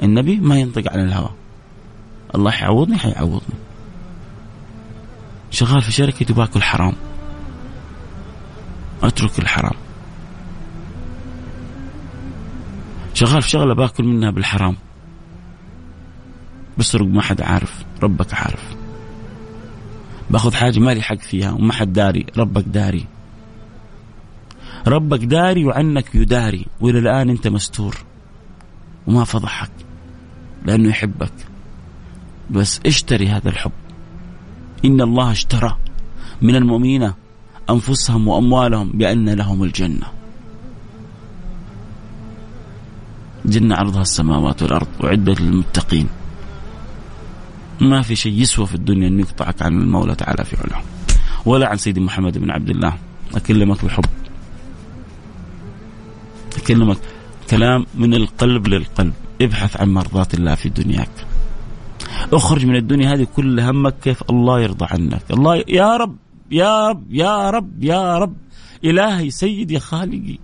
النبي ما ينطق عن الهوى. الله حيعوضني حيعوضني. شغال في شركة باكل حرام. أترك الحرام. شغال في شغلة باكل منها بالحرام. بسرق ما حد عارف ربك عارف. باخذ حاجة مالي حق فيها وما حد داري ربك داري. ربك داري وعنك يداري وإلى الآن أنت مستور. وما فضحك لأنه يحبك. بس اشتري هذا الحب. إن الله اشترى من المؤمنين أنفسهم وأموالهم بأن لهم الجنة. جنة عرضها السماوات والأرض وعدت للمتقين. ما في شيء يسوى في الدنيا أن يقطعك عن المولى تعالى في علاه ولا عن سيدي محمد بن عبد الله. أكلمك بحب أكلمك. كلام من القلب للقلب. ابحث عن مرضاة الله في دنياك. اخرج من الدنيا هذه كل همك كيف الله يرضى عنك. الله يا رب يا رب يا رب يا رب. إلهي سيدي خالقي.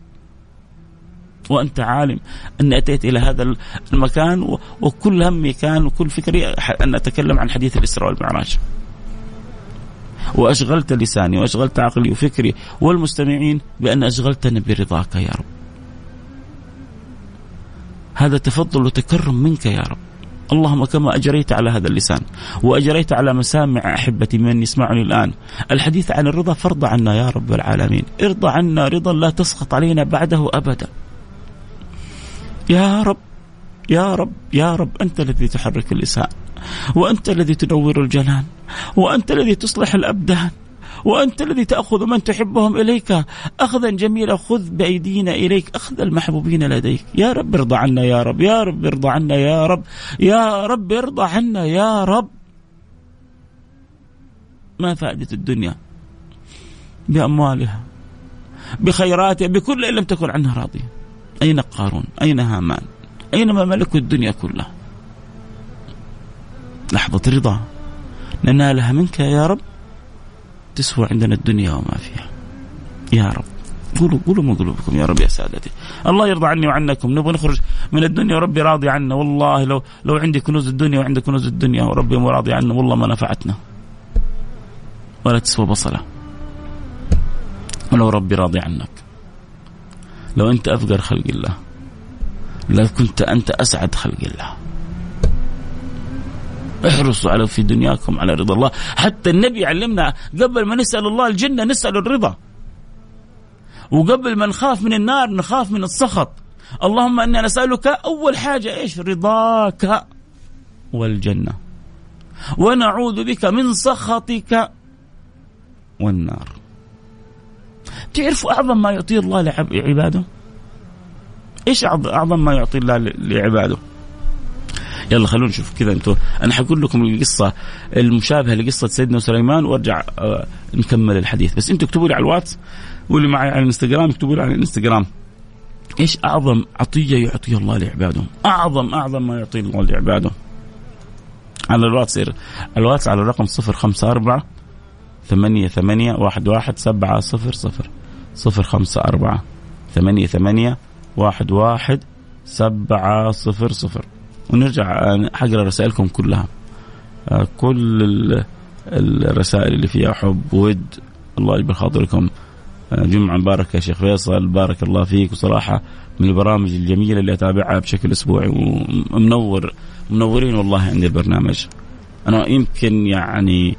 وأنت عالم أني أتيت إلى هذا المكان وكل همي كان وكل فكري أن أتكلم عن حديث الإسراء والمعراج. وأشغلت لساني وأشغلت عقلي وفكري والمستمعين بأن أشغلتني برضاك يا رب. هذا تفضل وتكرم منك يا رب. اللهم كما أجريت على هذا اللسان وأجريت على مسامع أحبتي من يسمعني الآن. الحديث عن الرضا فرض عنا يا رب العالمين. ارضى عنا رضا لا تسخط علينا بعده أبدا. يا رب يا رب يا رب أنت الذي تحرك اللسان وأنت الذي تنور الجنان وأنت الذي تصلح الأبدان وأنت الذي تأخذ من تحبهم إليك. أخذا جميلا خذ بأيدينا إليك أخذ المحبوبين لديك. يا رب ارضى عنا يا رب يا رب ارضى عنا يا رب يا رب ارضى عنا يا رب. ما فائدة الدنيا بأموالها بخيراتها بكل إن لم تكن عنها راضية. أين قارون؟ أين هامان؟ أين ما ملكوا الدنيا كلها لحظة رضا ننالها منك يا رب. تسوى عندنا الدنيا وما فيها. يا رب. قولوا قولوا من قلوبكم يا رب يا سادتي. الله يرضى عني وعنكم. نبغى نخرج من الدنيا وربي راضي عنا. والله لو لو عندي كنوز الدنيا وعندي كنوز الدنيا وربي مو راضي عنا. والله ما نفعتنا. ولا تسوى بصلة. ولو ربي راضي عنك. لو أنت أفقر خلق الله لو كنت أنت أسعد خلق الله. احرصوا على في دنياكم على رضا الله. حتى النبي علمنا قبل ما نسأل الله الجنة نسأل الرضا. وقبل ما نخاف من النار نخاف من السخط. اللهم أنا نسالك أول حاجة إيش؟ رضاك والجنة. ونعوذ بك من سخطك والنار. تعرفوا أعظم ما يعطيه الله لعباده؟ إيش أعظم ما يعطي الله لعباده؟ يلا خلونا نشوف. كذا أنتم أنا حقول لكم القصة المشابهة لقصة سيدنا سليمان وأرجع آه، نكمل الحديث. بس أنتم اكتبوا لي على الواتس واللي معي على الإنستغرام اكتبوا لي على الإنستغرام. إيش أعظم عطية يعطيها الله لعباده؟ اعظم أعظم ما يعطيه الله لعباده. على الواتس الواتس على الرقم 054 ثمانية ثمانية واحد واحد سبعة صفر صفر. صفر خمسة أربعة ثمانية ثمانية واحد واحد سبعة صفر صفر. ونرجع حقرا رسائلكم كلها. آه، كل الرسائل اللي فيها حب ود الله يجبر خاطركم. آه، جمعة مباركة يا شيخ فيصل بارك الله فيك. وصراحة من البرامج الجميلة اللي أتابعها بشكل أسبوعي ومنور منورين والله عندي البرنامج. أنا يمكن يعني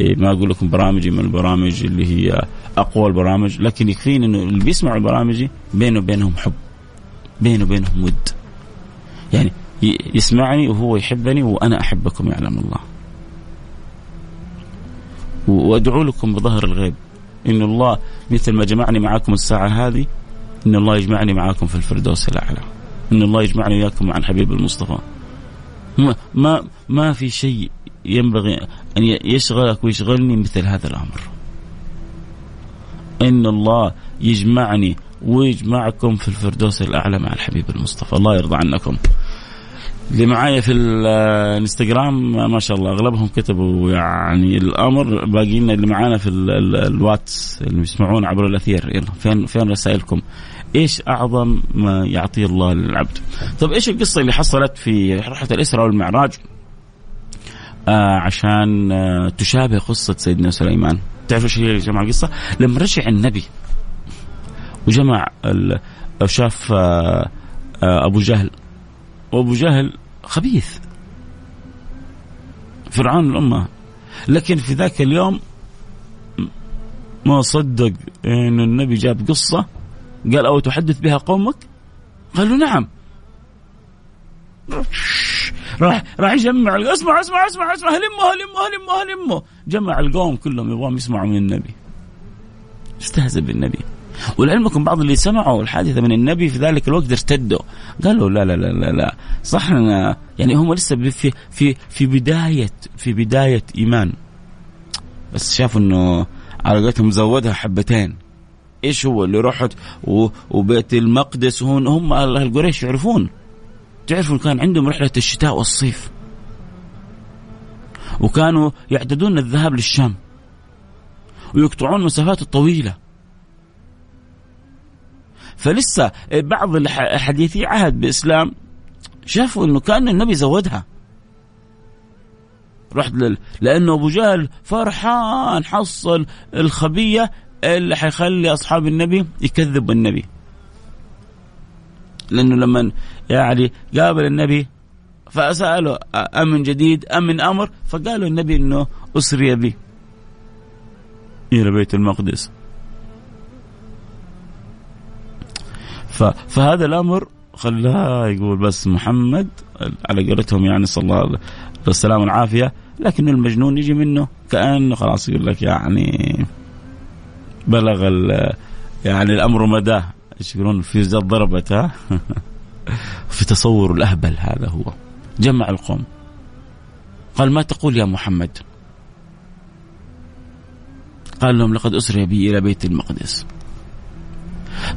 ما أقول لكم برامجي من البرامج اللي هي أقوى البرامج لكن يكفيني أنه اللي بيسمعوا برامجي بينه وبينهم حب بينه وبينهم ود. يعني يسمعني وهو يحبني وأنا أحبكم يعلم الله. وأدعو لكم بظهر الغيب. إن الله مثل ما جمعني معكم الساعة هذه إن الله يجمعني معكم في الفردوس الأعلى. إن الله يجمعني وياكم مع الحبيب المصطفى. ما ما ما في شيء ينبغي أن يشغلك ويشغلني مثل هذا الأمر إن الله يجمعني ويجمعكم في الفردوس الأعلى مع الحبيب المصطفى الله يرضى عنكم اللي معايا في الانستغرام ما شاء الله أغلبهم كتبوا يعني الأمر باقي لنا اللي معانا في الواتس اللي يسمعون عبر الأثير يلا فين فين رسائلكم؟ إيش أعظم ما يعطيه الله للعبد؟ طيب إيش القصة اللي حصلت في رحله الإسراء والمعراج؟ آه عشان آه تشابه قصة سيدنا سليمان. تعرفوا إيش هي جمع القصة؟ لما رجع النبي وجمع شاف آه آه أبو جهل وأبو جهل خبيث فرعون الأمة لكن في ذاك اليوم ما صدق إن النبي جاب قصة قال أو تحدث بها قومك قالوا نعم راح راح يجمع اسمع اسمع اسمع اسمع هلموا هلموا هلموا هلموا جمع القوم كلهم يبغون يسمعوا من النبي. استهزأ بالنبي. ولعلمكم بعض اللي سمعوا الحادثة من النبي في ذلك الوقت ارتدوا. قالوا لا لا لا لا, لا. صح يعني هم لسه في في في بدايه في بداية إيمان. بس شافوا إنه علاقتهم زودها حبتين. إيش هو اللي رحت وبيت المقدس هون؟ هم أهل قريش يعرفون. تعرفوا كان عندهم رحلة الشتاء والصيف. وكانوا يعتدون الذهاب للشام. ويقطعون المسافات الطويله فلسه بعض الحديثي عهد بإسلام شافوا إنه كأن النبي زودها. رحت لل... لأنه أبو جهل فرحان حصل الخبية اللي حيخلي أصحاب النبي يكذبوا النبي. لأنه لما يعني قابل النبي فساله امن جديد امن أمر؟ فقالوا النبي إنه أسري بي إلى بيت المقدس. فهذا الأمر خلاه يقول بس محمد على قولتهم يعني صلى الله والسلام والعافية لكن المجنون يجي منه كأنه خلاص يقول لك يعني بلغ يعني الأمر مداه. يقولون في ضربت ها؟ في تصور الأهبل هذا هو. جمع القوم. قال ما تقول يا محمد؟ قال لهم لقد أسري بي إلى بيت المقدس.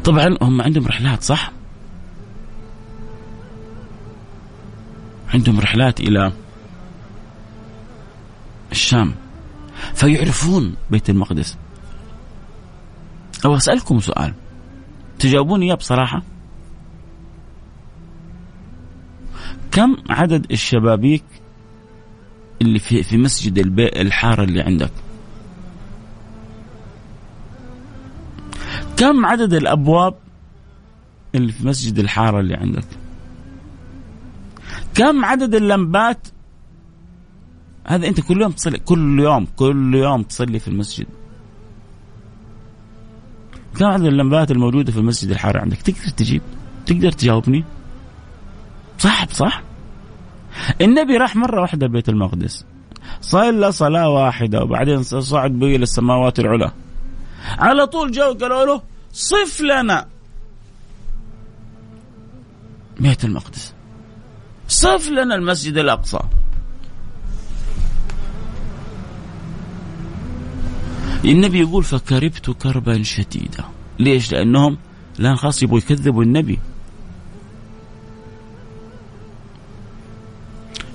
طبعا هم عندهم رحلات صح؟ عندهم رحلات إلى الشام. فيعرفون بيت المقدس. أو أسألكم سؤال. تجاوبوني إياه بصراحة؟ كم عدد الشبابيك اللي في في مسجد البيت الحارة اللي عندك؟ كم عدد الأبواب اللي في مسجد الحارة اللي عندك؟ كم عدد اللمبات؟ هذا أنت كل يوم تصلي كل يوم كل يوم تصلي في المسجد. كم عدد اللمبات الموجودة في المسجد الحرام عندك؟ تقدر تجيب تقدر تجاوبني؟ صح صح؟ النبي راح مرة واحدة بيت المقدس. صلى صلاة واحدة وبعدين صعد به إلى السماوات العلى. على طول جو قالوا له صف لنا. بيت المقدس. صف لنا المسجد الأقصى. النبي يقول فكربت كربا شديدا. ليش؟ لأنهم الان خلاص يبغوا يكذبوا النبي.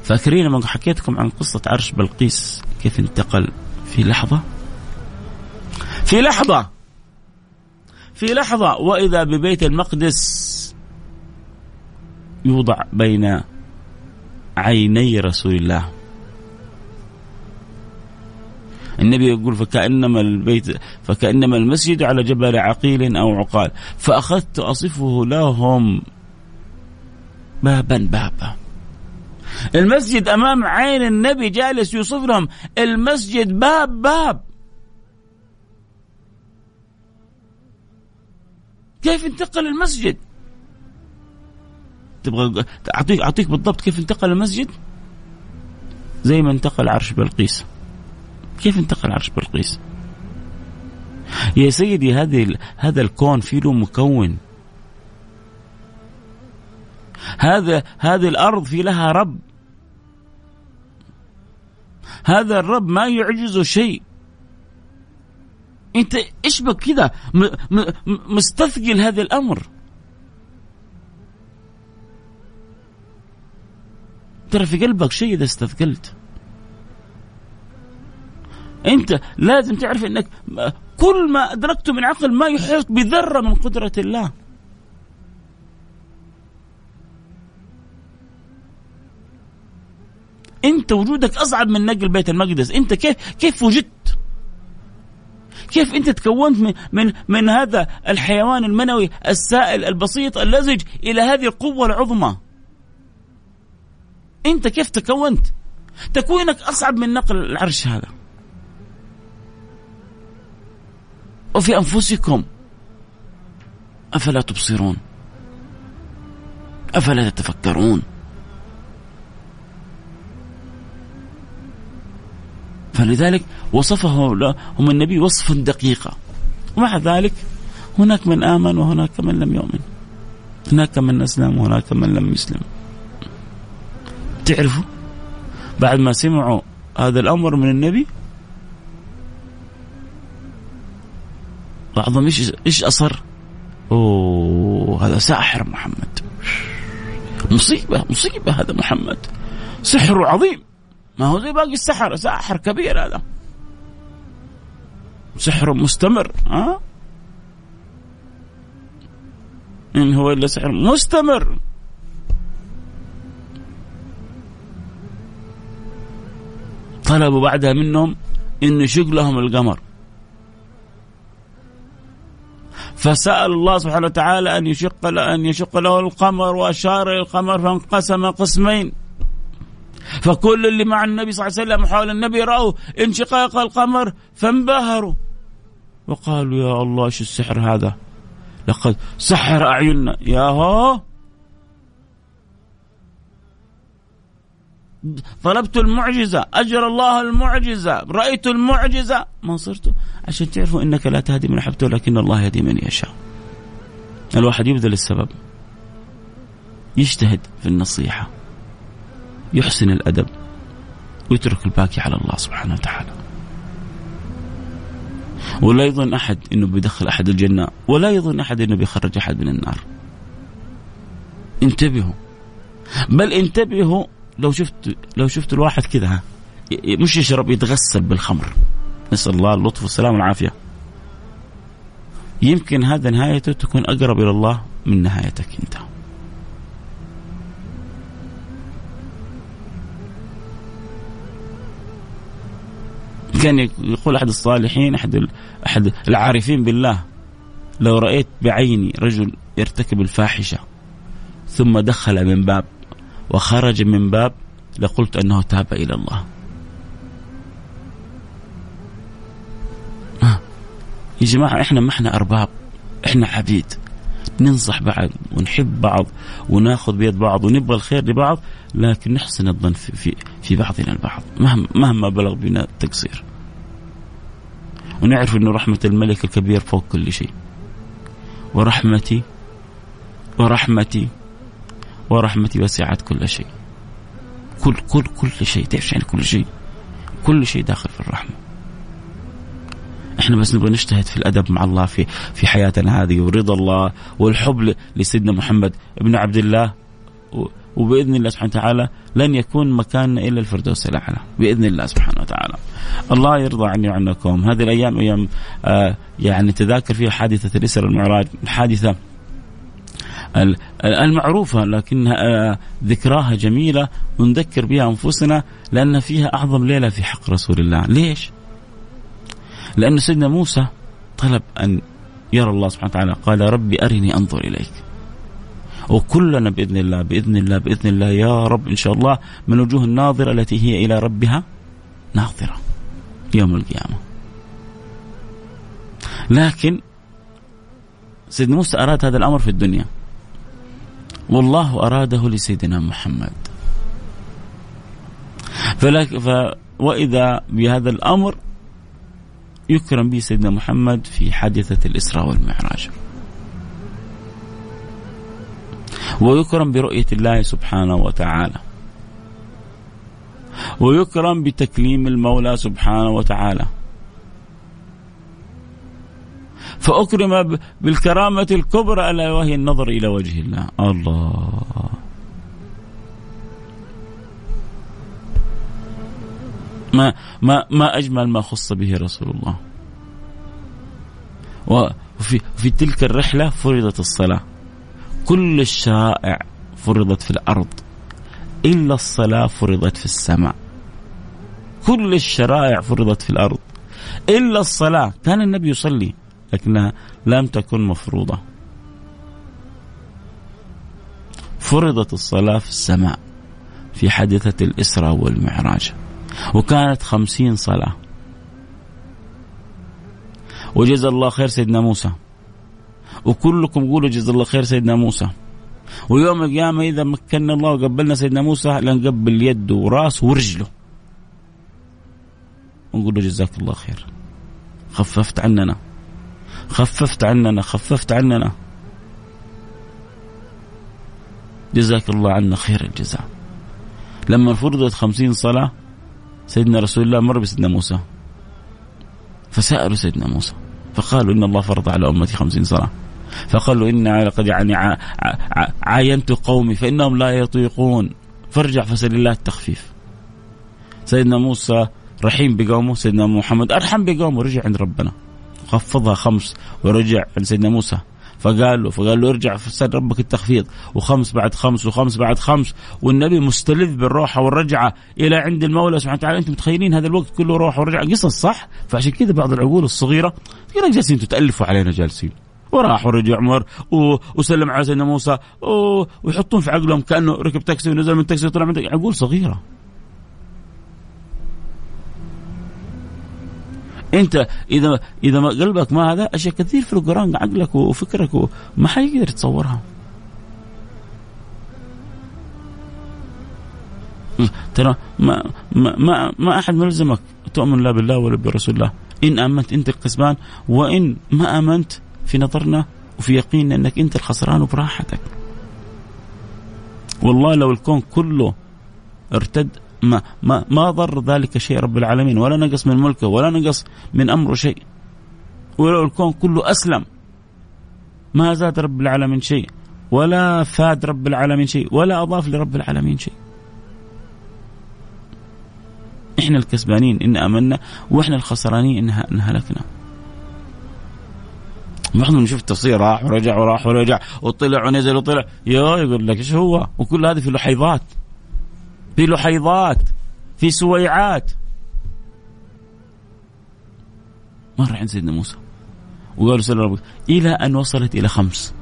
فاكرين لما حكيت لكم عن قصة عرش بلقيس؟ كيف انتقل؟ في لحظة؟ في لحظة! في لحظة! وإذا ببيت المقدس يوضع بين عيني رسول الله. النبي يقول فكأنما البيت فكأنما المسجد على جبل عقيل أو عقال فأخذت أصفه لهم بابا بابا. المسجد أمام عين النبي جالس يوصف لهم المسجد باب باب. كيف انتقل المسجد؟ تبغى اعطيك أعطيك بالضبط كيف انتقل المسجد؟ زي ما انتقل عرش بلقيس. كيف انتقل عرش بلقيس؟ يا سيدي هذه هذا الكون فيه له مكون. هذا هذه الأرض في لها رب. هذا الرب ما يعجزه شيء. انت إيش بك كذا مستثقل هذا الأمر. ترى في قلبك شيء إذا استثقلت. انت لازم تعرف إنك كل ما أدركته من عقل ما يحيط بذرة من قدرة الله. انت وجودك اصعب من نقل بيت المقدس. انت كيف كيف وجدت؟ كيف انت تكونت من من من هذا الحيوان المنوي السائل البسيط اللزج إلى هذه القوة العظمى؟ انت كيف تكونت؟ تكوينك اصعب من نقل العرش هذا. وفي انفسكم أفلا تبصرون؟ أفلا تتفكرون؟ فلذلك وصفه لهم النبي وصفا دقيقا. ومع ذلك هناك من آمن وهناك من لم يؤمن. هناك من أسلم وهناك من لم يسلم. تعرفوا بعد ما سمعوا هذا الأمر من النبي بعضهم إيش إيش أصر؟ أوه هذا ساحر محمد. مصيبة مصيبة هذا محمد. سحر عظيم. ما هو زي باقي السحر ساحر كبير هذا. سحر مستمر ها؟ إن هو إلا سحر مستمر. طلبوا بعدها منهم أن يشق لهم القمر. فسأل الله سبحانه وتعالى أن يشق أن يشق له القمر وأشار إلى القمر فانقسم قسمين. فكل اللي مع النبي صلى الله عليه وسلم حول النبي رأوا انشقاق القمر فانبهروا. وقالوا يا الله شو السحر هذا؟ لقد سحر أعيننا. يا هو طلبت المعجزة أجر الله المعجزة. رأيت المعجزة. ما صرت. عشان تعرفوا إنك لا تهدي من أحببته لكن الله يهدي من يشاء. الواحد يبذل السبب. يجتهد في النصيحة. يحسن الأدب ويترك الباقي على الله سبحانه وتعالى. ولا يظن أحد أنه بيدخل أحد الجنة ولا يظن أحد أنه بيخرج أحد من النار. انتبهوا. بل انتبهوا لو شفت لو شفت الواحد كذا مش يشرب يتغسل بالخمر. نسأل الله اللطف والسلام والعافية. يمكن هذا نهايته تكون أقرب إلى الله من نهايتك أنت. كان يقول أحد الصالحين أحد أحد العارفين بالله لو رأيت بعيني رجل يرتكب الفاحشة ثم دخل من باب وخرج من باب لقلت أنه تاب إلى الله. آه. يا جماعة إحنا ما إحنا أرباب إحنا عبيد ننصح بعض ونحب بعض وناخذ بيد بعض ونبغى الخير لبعض لكن نحسن الظن في, في, في بعضنا البعض مهما, مهما بلغ بنا التقصير. ونعرف أن رحمة الملك الكبير فوق كل شيء. ورحمتي ورحمتي ورحمتي وسعت كل شيء. كل كل كل شيء تعرف يعني كل شيء؟ كل شيء داخل في الرحمة. إحنا بس نبغى نجتهد في الأدب مع الله في في حياتنا هذه ورضا الله والحب لسيدنا محمد ابن عبد الله وبإذن الله سبحانه وتعالى لن يكون مكاننا إلا الفردوس الأعلى بإذن الله سبحانه وتعالى. الله يرضى عني وعنكم، هذه الأيام أيام آه يعني تذاكر فيها حادثة الاسره والمعراج، حادثة المعروفة لكنها آه، ذكراها جميلة ونذكر بها أنفسنا لأن فيها أعظم ليلة في حق رسول الله ليش؟ لأن سيدنا موسى طلب أن يرى الله سبحانه وتعالى. قال ربي أرني أنظر إليك. وكلنا بإذن الله بإذن الله بإذن الله يا رب إن شاء الله من وجوه الناظرة التي هي إلى ربها ناظرة يوم القيامة. لكن سيدنا موسى أراد هذا الأمر في الدنيا. والله أراده لسيدنا محمد. فلك ف وإذا بهذا الأمر يكرم به سيدنا محمد في حادثة الإسراء والمعراج. ويكرم برؤية الله سبحانه وتعالى. ويكرم بتكليم المولى سبحانه وتعالى. فأكرم بالكرامة الكبرى ألا وهي النظر إلى وجه الله. الله. ما ما ما أجمل ما خص به رسول الله. وفي في تلك الرحلة فرضت الصلاة. كل الشرائع فرضت في الأرض إلا الصلاة فرضت في السماء. كل الشرائع فرضت في الأرض إلا الصلاة، كان النبي يصلي لكنها لم تكن مفروضة. فرضت الصلاة في السماء في حادثه الإسراء والمعراج. وكانت خمسين صلاة. وجزا الله خير سيدنا موسى. وكلكم قولوا جزا الله خير سيدنا موسى. ويوم القيامة إذا مكنا الله وقبلنا سيدنا موسى لنقبل يده ورأسه ورجله. ونقول له جزاك الله خير. خففت عننا. خففت عننا. خففت عننا. جزاك الله عنا خير الجزاء. لما فرضت خمسين صلاة سيدنا رسول الله مر بسيدنا موسى. فسألوا سيدنا موسى. فقالوا إن الله فرض على أمتي خمسين صلاة. فقالوا إن قد يعني عاينت قومي فإنهم لا يطيقون. فارجع فسأل الله التخفيف. سيدنا موسى رحيم بقومه سيدنا محمد أرحم بقومه رجع عند ربنا. خفضها خمس ورجع عند سيدنا موسى. فقال له فقال له ارجع فسال ربك التخفيض. وخمس بعد خمس وخمس بعد خمس. والنبي مستلذ بالروحة والرجعة إلى عند المولى سبحانه وتعالى. أنتم متخيلين هذا الوقت كله روحة ورجعة؟ قصص صح؟ فعشان كذا بعض العقول الصغيرة كذا جالسين تتألفوا علينا جالسين. وراح ورجع عمر وسلم على سيدنا موسى ويحطون في عقلهم كأنه ركب تاكسي ونزل من تاكسي وطلع من تاكسي. عقول صغيرة. أنت إذا إذا ما قلبك ما هذا أشياء كثير في القرآن عقلك وفكرك ما حيقدر يتصورها. ترى ما ما ما, ما أحد ملزمك تؤمن لا بالله ولا برسول الله. إن آمنت أنت الكسبان وإن ما آمنت في نظرنا وفي يقيننا أنك أنت الخسران وبراحتك والله لو الكون كله ارتد ما ما ما ضر ذلك شيء رب العالمين. ولا نقص من ملكه ولا نقص من أمره شيء. ولو الكون كله أسلم ما زاد رب العالمين شيء. ولا فاد رب العالمين شيء ولا أضاف لرب العالمين شيء. إحنا الكسبانين إن آمنا وإحنا الخسرانين ان هلكنا. بعضهم نشوف التفسير راح ورجع وراح ورجع. وطلع ونزل وطلع يا يقول لك إيش هو؟ وكل هذه في لحيظات في لحيضات في سويعات. مر عند سيدنا موسى. وقالوا سيدنا ربك إلى أن وصلت إلى خمس.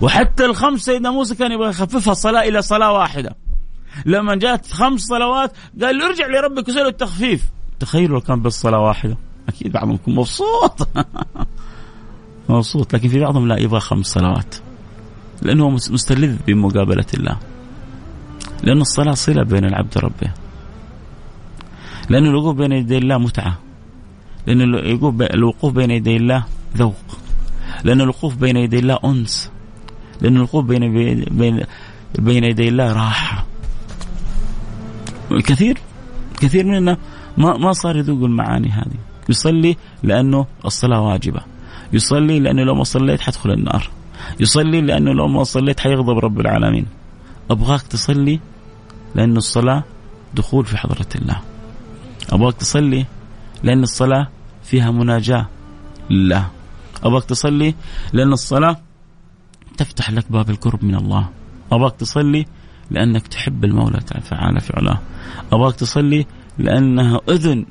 وحتى الخمس سيدنا موسى كان يبغى يخففها الصلاة إلى صلاة واحدة. لما جاءت خمس صلوات قال ارجع لربك وسأله التخفيف. تخيلوا لو كان بس صلاة واحدة. أكيد بعضهم يكون مبسوط. مبسوط. لكن في بعضهم لا يبغى خمس صلوات. لأنه مستلذ بمقابلة الله. لأن الصلاة صلة بين العبد وربه. لأن الوقوف بين يدي الله متعة. لأن الوقوف بين يدي الله ذوق. لأن الوقوف بين يدي الله أنس. لأن الوقوف بين بين بين يدي الله راحة. كثير. كثير مننا ما ما صار يذوق المعاني هذه. يصلي لأنه الصلاة واجبة. يصلي لأنه لو ما صليت حدخل النار. يصلي لأنه لو ما صليت حيغضب رب العالمين. أبغاك تصلي لأن الصلاة دخول في حضرة الله. أبغاك تصلي لأن الصلاة فيها مناجاة لله. أبغاك تصلي لأن الصلاة تفتح لك باب القرب من الله. أبغاك تصلي لأنك تحب المولى تعالى في علاه. أبغاك تصلي لأنها أذن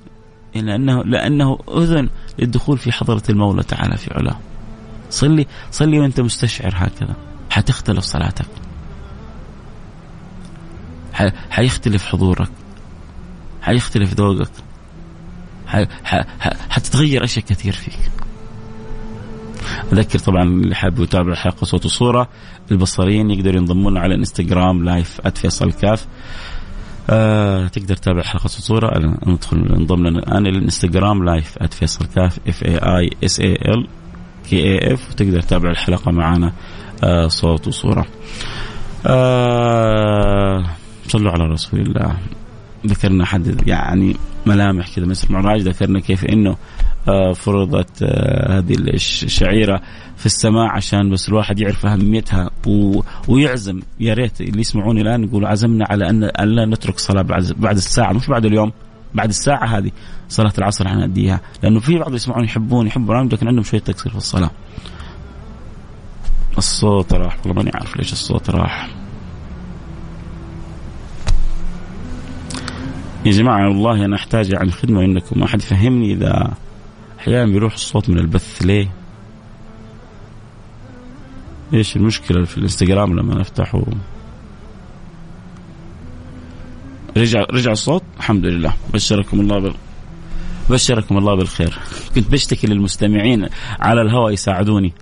لأنه لأنه أذن للدخول في حضرة المولى تعالى في علاه. صلي صلي وأنت مستشعر هكذا. حتختلف صلاتك. حيختلف حضورك. حيختلف ذوقك. حتتغير أشياء كثير فيك. أذكر طبعا اللي حاب يتابع الحلقة صوت وصورة. البصريين يقدروا ينضمون على الانستغرام لايف @فيصل كاف. آه تقدر تتابع صوت وصورة. ندخل انضم لنا الآن الإنستغرام live @فيصل كاف. F A I S A L K A F وتقدر تتابع الحلقة معنا آه صوت وصورة. آه صلوا على رسول الله. ذكرنا حد يعني ملامح كذا مثل معراج ذكرنا كيف إنه آه، فرضت آه، هذه الشعيرة في السماء عشان بس الواحد يعرف أهميتها ويعزم. يا ريت اللي يسمعوني الآن يقولوا عزمنا على ان لا نترك صلاة بعد الساعة مش بعد اليوم بعد الساعة هذه صلاة العصر حنأديها لأنه في بعض يسمعون يحبون يحبون لكن عندهم شوية تقصير في الصلاة. الصوت راح والله ماني عارف ليش الصوت راح. يا جماعة والله أنا أحتاج يعني خدمة منكم. ما أحد يفهمني إذا أحيانا بيروح الصوت من البث ليه؟ إيش المشكلة في الإنستغرام لما نفتحه؟ رجع رجع الصوت؟ الحمد لله. بشركم الله بال بشركم الله بالخير. كنت بشتكي للمستمعين على الهواء يساعدوني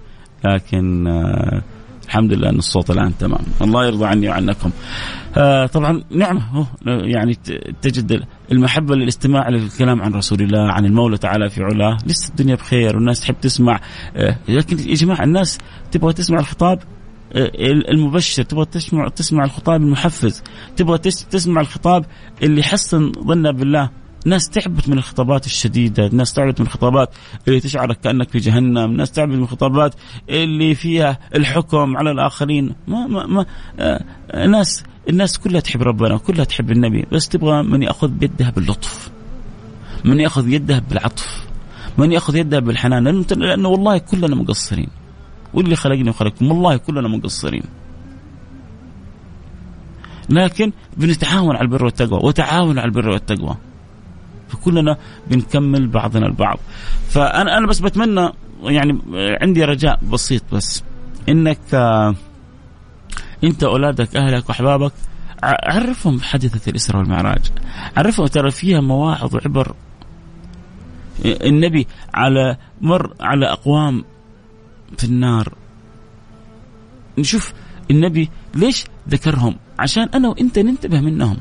لكن آه الحمد لله أن الصوت الآن تمام. الله يرضى عني وعنكم. آه طبعا نعمة. يعني تجد المحبة للاستماع للكلام عن رسول الله عن المولى تعالى في علاه. لسه الدنيا بخير والناس تحب تسمع. آه لكن يا جماعة الناس تبغى تسمع الخطاب آه، المبشر. تبغى تسمع تسمع الخطاب المحفز. تبغى تسمع الخطاب اللي حسن ظننا بالله. ناس تعبت من الخطابات الشديدة، ناس تعبت من الخطابات اللي تشعرك كأنك في جهنم، ناس تعبت من الخطابات اللي فيها الحكم على الآخرين، ما ما, ما آه ناس الناس كلها تحب ربنا كلها تحب النبي، بس تبغى من يأخذ بيدها باللطف. من يأخذ يدها بالعطف. من يأخذ يدها بالحنان، لأنه لأنه والله كلنا مقصرين. واللي خلقني وخلقكم والله كلنا مقصرين. لكن بنتعاون على البر والتقوى وتعاونوا على البر والتقوى فكلنا بنكمل بعضنا البعض. فانا أنا بس بتمنى يعني عندي رجاء بسيط بس. إنك آه، أنت أولادك أهلك واحبابك عرفهم حادثه الإسراء والمعراج. عرفهم ترى فيها مواعظ وعبر. النبي على مر على أقوام في النار. نشوف النبي ليش ذكرهم؟ عشان أنا وأنت ننتبه منهم.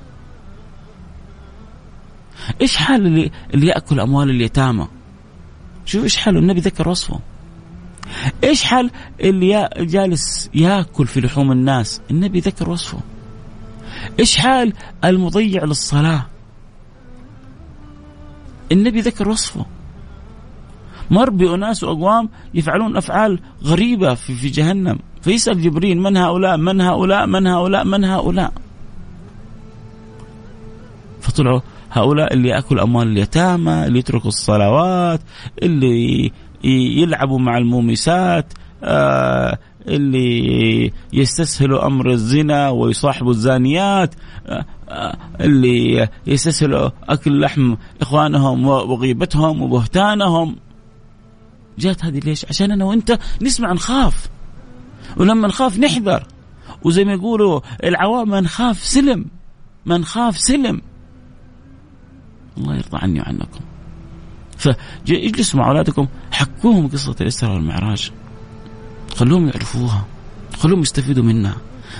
إيش حال اللي, اللي يأكل أموال اليتامى؟ شوف إيش حاله النبي ذكر وصفه. إيش حال اللي جالس يأكل في لحوم الناس؟ النبي ذكر وصفه. إيش حال المضيع للصلاة؟ النبي ذكر وصفه. مر بأناس وأقوام يفعلون أفعال غريبة في, في جهنم. فيسأل جبريل من هؤلاء؟ من هؤلاء؟ من هؤلاء؟ من هؤلاء؟ فطلعوا هؤلاء اللي يأكل أموال اليتامى اللي يتركوا الصلوات اللي يلعبوا مع المومسات آه اللي يستسهلوا أمر الزنا ويصاحبوا الزانيات آه آه اللي يستسهلوا أكل لحم إخوانهم وغيبتهم وبهتانهم. جات هذه ليش؟ عشان أنا وأنت نسمع نخاف. ولما نخاف نحذر. وزي ما يقولوا العوام من خاف سلم من خاف سلم. الله يرضى عني وعنكم. فاجلسوا مع أولادكم حكوهم قصة الإسراء والمعراج. خلوهم يعرفوها خلوهم يستفيدوا منها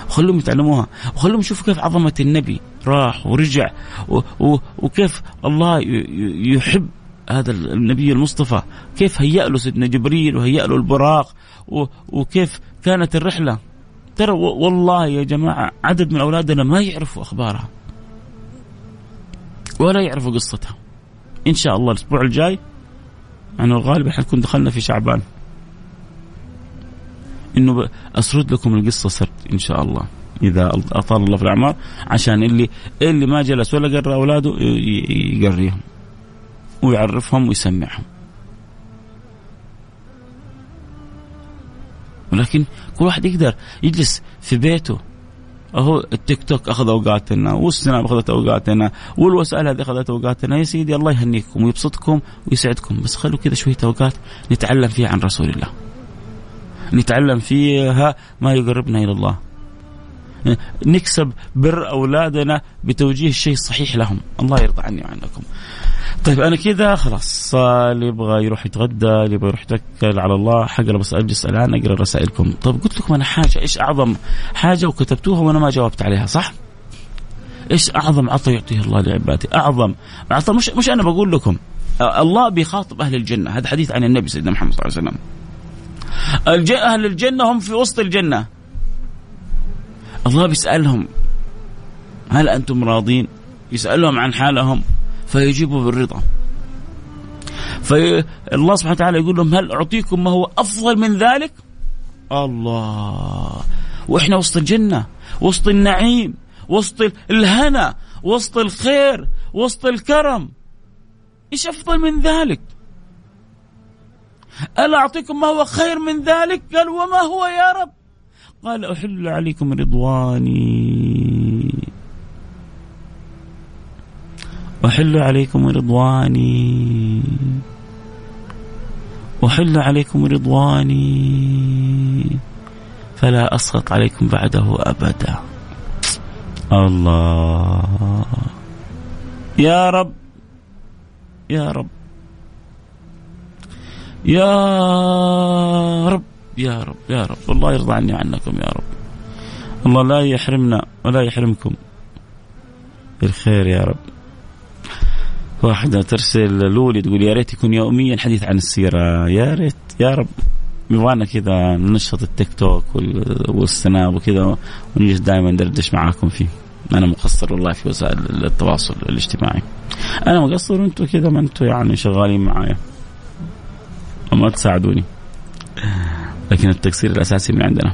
وخلوهم يتعلموها وخلوهم يشوفوا كيف عظمة النبي راح ورجع و و وكيف الله يحب هذا النبي المصطفى كيف هيأ له سيدنا جبريل وهيأ له البراق وكيف كانت الرحلة. ترى والله يا جماعة عدد من أولادنا ما يعرفوا أخبارها. ولا يعرفوا قصتها. إن شاء الله الأسبوع الجاي يعني الغالب حنكون دخلنا في شعبان. إنه أسرد لكم القصة سرد إن شاء الله. إذا أطال الله في الاعمار عشان اللي اللي ما جلس ولا قرأ أولاده يقريهم ويعرفهم ويسمعهم. ولكن كل واحد يقدر يجلس في بيته اهو التيك توك أخذ أوقاتنا والسناب أخذت أوقاتنا والوسائل هذه أخذت أوقاتنا يا سيدي الله يهنيكم ويبسطكم ويسعدكم بس خلوا كذا شوية أوقات نتعلم فيها عن رسول الله. نتعلم فيها ما يقربنا إلى الله. نكسب بر أولادنا بتوجيه الشيء الصحيح لهم، الله يرضى عني وعنكم. طيب أنا كذا خلاص. اللي يبغى يروح يتغدى اللي يبغى يروح يتكل على حق حقرا بس أجلس الآن أقرأ رسائلكم. طيب قلت لكم أنا حاجة إيش أعظم حاجة وكتبتوها وأنا ما جاوبت عليها صح؟ إيش أعظم عطاء يعطيه الله لعباده؟ أعظم. عطاء مش مش أنا بقول لكم. الله بيخاطب أهل الجنة. هذا حديث عن النبي سيدنا محمد صلى الله عليه وسلم. أهل الجنة هم في وسط الجنة. الله بيسألهم هل أنتم راضين؟ يسألهم عن حالهم فيجيبوا بالرضا. فالله سبحانه وتعالى يقول لهم هل أعطيكم ما هو أفضل من ذلك؟ الله. وإحنا وسط الجنة وسط النعيم وسط الهنا وسط الخير وسط الكرم. إيش أفضل من ذلك؟ ألا أعطيكم ما هو خير من ذلك؟ قال وما هو يا رب؟ قال أحل عليكم رضواني. أحل عليكم رضواني. أحل عليكم رضواني. فلا أسخط عليكم بعده أبدا. الله. يا رب. يا رب. يا رب. يا رب يا رب. الله يرضى عني عنكم يا رب. الله لا يحرمنا ولا يحرمكم. بالخير يا رب. واحدة ترسل لولي تقول يا ريت يكون يوميا حديث عن السيرة. يا ريت يا رب. يبغانا كذا ننشط التيك توك والسناب وكذا ونجلس دائما ندردش معاكم فيه. أنا مقصر والله في وسائل التواصل الاجتماعي. أنا مقصر وأنتم كذا ما أنتم يعني شغالين معايا. وما تساعدوني. لكن التقصير الأساسي من عندنا.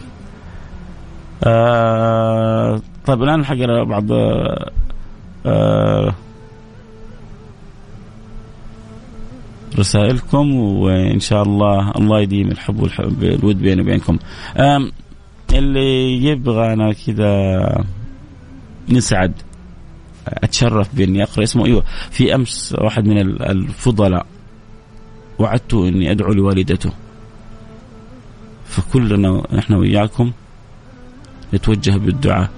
آه طيب الآن حق بعض آه رسائلكم وإن شاء الله الله يديم الحب والحب الود بيني وبينكم. اللي يبغى أنا كذا نسعد أتشرف بإني أقرأ اسمه. أيوه في أمس واحد من الفضلاء وعدته إني أدعو لوالدته. فكلنا نحن وياكم نتوجه بالدعاء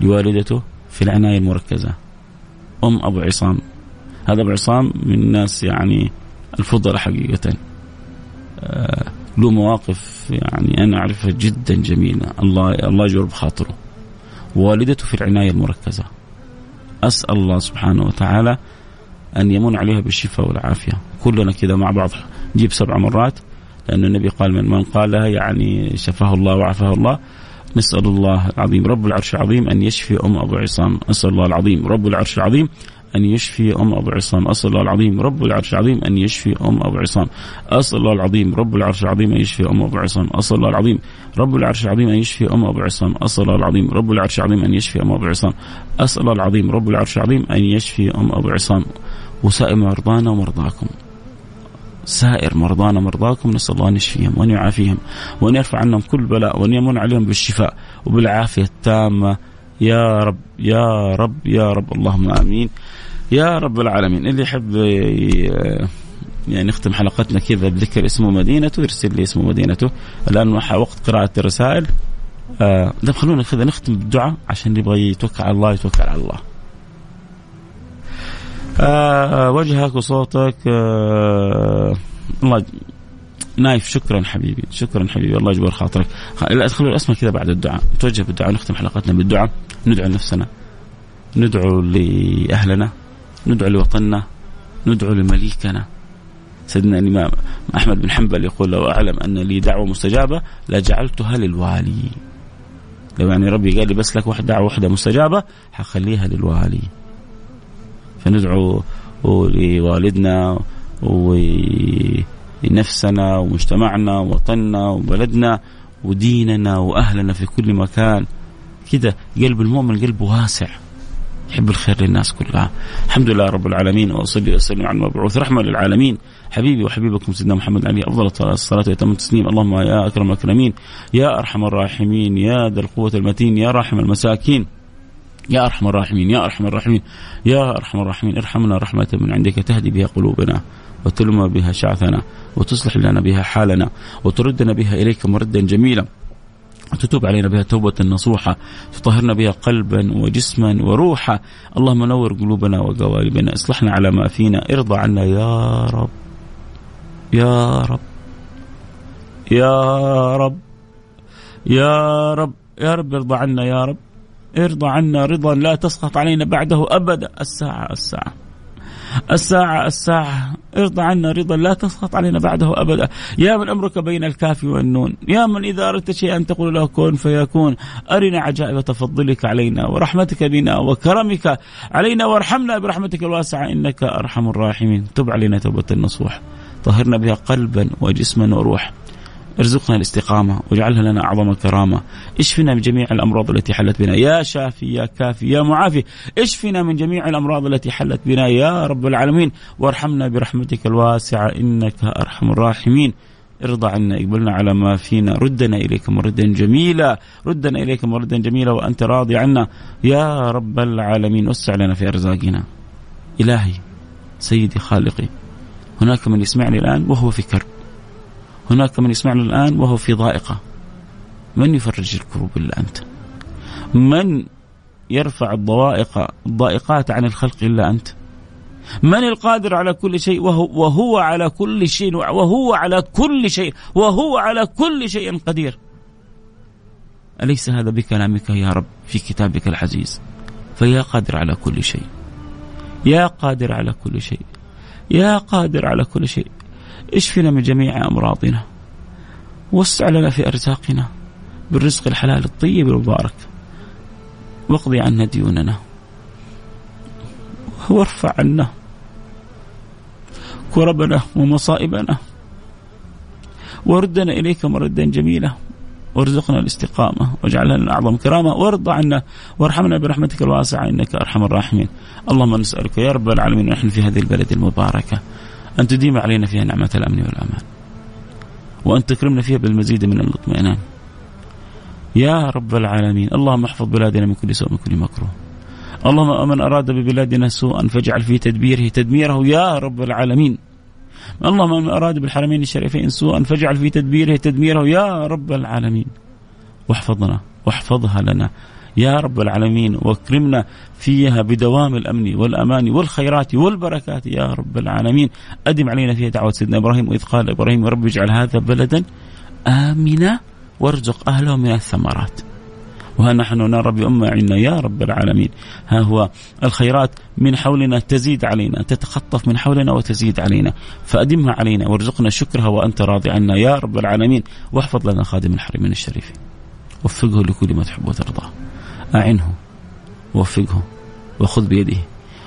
لوالدته في العناية المركزة أم أبو عصام. هذا أبو عصام من الناس يعني الفضلاء حقيقة. آه، له مواقف يعني أنا أعرفها جدا جميلة. الله الله يجبر بخاطره. والدته في العناية المركزة. أسأل الله سبحانه وتعالى أن يمن عليها بالشفاء والعافية. كلنا كذا مع بعض نجيب سبع مرات. لأن النبي قال من من قالها يعني شفاه الله وعافاه الله نسأل الله العظيم رب العرش العظيم أن يشفي أم أبو عصام أسأل الله العظيم رب العرش العظيم أن يشفي أم أبو عصام أسأل الله العظيم رب العرش العظيم أن يشفي أم أبو عصام أسأل الله العظيم رب العرش العظيم أن يشفي أم أبو عصام أسأل الله العظيم رب العرش العظيم أن يشفي أم أبو عصام أسأل الله العظيم رب العرش العظيم أن يشفي أم أبو عصام أسأل الله العظيم رب العرش العظيم أن يشفي أم أبو عصام. وسائر مرضانا ومرضاكم. سائر مرضانا ومرضاكم نسأل الله أن يشفيهم وأن يعافيهم وأن يرفع عنهم كل بلاء وأن يمن عليهم بالشفاء وبالعافية التامة. يا رب يا رب يا رب اللهم آمين. يا رب العالمين. اللي يحب يعني نختم حلقتنا كذا بذكر اسمه مدينته يرسل لي اسمه مدينته. الآن وقت قراءة الرسائل. آه خلونا كذا نختم بالدعاء عشان يبغى يتوكل على الله يتوكل على الله. وجهك وصوتك آه الله نايف شكرا حبيبي شكرا حبيبي الله يجبر خاطرك. ادخلوا الاسماء كذا بعد الدعاء. نتوجه بالدعاء نختم حلقتنا بالدعاء. ندعو لنفسنا. ندعو لأهلنا. ندعو لوطننا. ندعو لمليكنا. سيدنا الإمام أحمد بن حنبل يقول لو أعلم أن لي دعوة مستجابة لجعلتها للوالي. لو يعني ربي قال لي بس لك واحد دعوة واحدة مستجابة حخليها للوالي. فندعو لوالدنا ولنفسنا ومجتمعنا ووطننا وبلدنا وديننا وأهلنا في كل مكان. كذا قلب المؤمن قلبه واسع. يحب الخير للناس كلها. الحمد لله رب العالمين وأصلي وأسلم على المبعوث رحمة للعالمين. حبيبي وحبيبكم سيدنا محمد عليه أفضل الصلاه واتم التسليم. اللهم يا أكرم الأكرمين يا أرحم الراحمين يا ذا القوة المتين يا راحم المساكين. يا أرحم الراحمين يا أرحم الراحمين يا أرحم الراحمين ارحمنا رحمة من عندك تهدي بها قلوبنا وتلم بها شعثنا وتصلح لنا بها حالنا وتردنا بها إليك مردا جميلا وتتوب علينا بها توبة نصوحة تطهرنا بها قلبا وجسما وروحا اللهم نور قلوبنا وقوالبنا اصلحنا على ما فينا ارضى عنا يا رب يا رب يا رب يا رب يا رب ارضى عنا يا رب. ارضى عنا رضا لا تسخط علينا بعده أبدا. الساعة الساعة الساعة الساعة. ارضى عنا رضا لا تسخط علينا بعده أبدا. يا من أمرك بين الكاف والنون. يا من إذا أردت شيئا تقول له كن فيكون. أرنا عجائب تفضلك علينا ورحمتك بنا وكرمك علينا وارحمنا برحمتك الواسعة. إنك أرحم الراحمين. تب علينا توبة النصوح. طهرنا بها قلبا وجسما وروح ارزقنا الاستقامة واجعلها لنا أعظم كرامة اشفنا من جميع الأمراض التي حلت بنا. يا شافي يا كافي يا معافي. اشفنا من جميع الأمراض التي حلت بنا. يا رب العالمين وارحمنا برحمتك الواسعة. إنك أرحم الراحمين. ارضى عنا اقبلنا على ما فينا. ردنا إليك مردا جميلا. ردنا إليك مردا جميلا وأنت راضي عنا. يا رب العالمين وسع لنا في أرزاقنا. إلهي سيدي خالقي هناك من يسمعني الآن وهو في كرب. هناك من يسمعنا الآن وهو في ضائقة. من يفرج الكروب إلا أنت؟ من يرفع الضوائق الضائقات عن الخلق إلا أنت؟ من القادر على كل شيء وهو, وهو على كل شيء وهو على كل شيء وهو على كل شيء قدير. أليس هذا بكلامك يا رب في كتابك العزيز؟ فيا قادر على كل شيء. يا قادر على كل شيء. يا قادر على كل شيء. اشفنا من جميع أمراضنا. وسع لنا في أرزاقنا. بالرزق الحلال الطيب المبارك. واقضي عنا ديوننا. وارفع عنا كربنا ومصائبنا. وردنا إليك مردا جميلا. وارزقنا الاستقامة. واجعلها لنا أعظم كرامة. وارضى عنا. وارحمنا برحمتك الواسعة. إنك أرحم الراحمين. اللهم نسألك يا رب العالمين ونحن في هذه البلد المباركة. أن تديم علينا فيها نعمة الأمن والأمان. وأن تكرمنا فيها بالمزيد من الاطمئنان يا رب العالمين اللهم احفظ بلادنا من كل سوء من كل مكروه. اللهم من أراد ببلادنا سوءا فاجعل في تدبيره تدميره يا رب العالمين. اللهم من أراد بالحرمين الشريفين سوءا فاجعل في تدبيره تدميره يا رب العالمين. واحفظنا واحفظها لنا. يا رب العالمين واكرمنا فيها بدوام الأمن والأمان والخيرات والبركات يا رب العالمين. أدم علينا فيها دعوة سيدنا إبراهيم وإذ قال إبراهيم رب اجعل هذا بلدا آمنا وارزق أهله من الثمرات. وها نحن نرى بأمة عنا يا رب العالمين. ها هو الخيرات من حولنا تزيد علينا تتخطف من حولنا وتزيد علينا. فأدمها علينا وارزقنا شكرها وأنت راضي عنا يا رب العالمين. واحفظ لنا خادم الحرمين الشريفين. وفقه لكل ما تحب وترضى. أعنه ووفقه وخذ بيده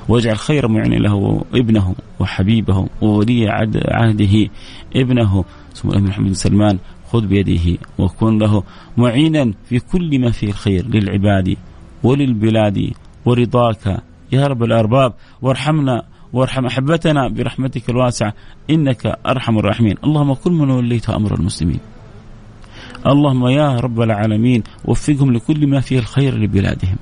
واجعل خير معين له ابنه وحبيبه وولي عهده ابنه. سمو الأمير محمد بن سلمان خذ بيده وكن له معينا في كل ما فيه الخير للعباد وللبلاد ورضاك. يا رب الأرباب وارحمنا وارحم أحبتنا برحمتك الواسعة إنك أرحم الراحمين. اللهم كل من وليت أمر المسلمين. اللهم يا رب العالمين وفقهم لكل ما فيه الخير لبلادهم.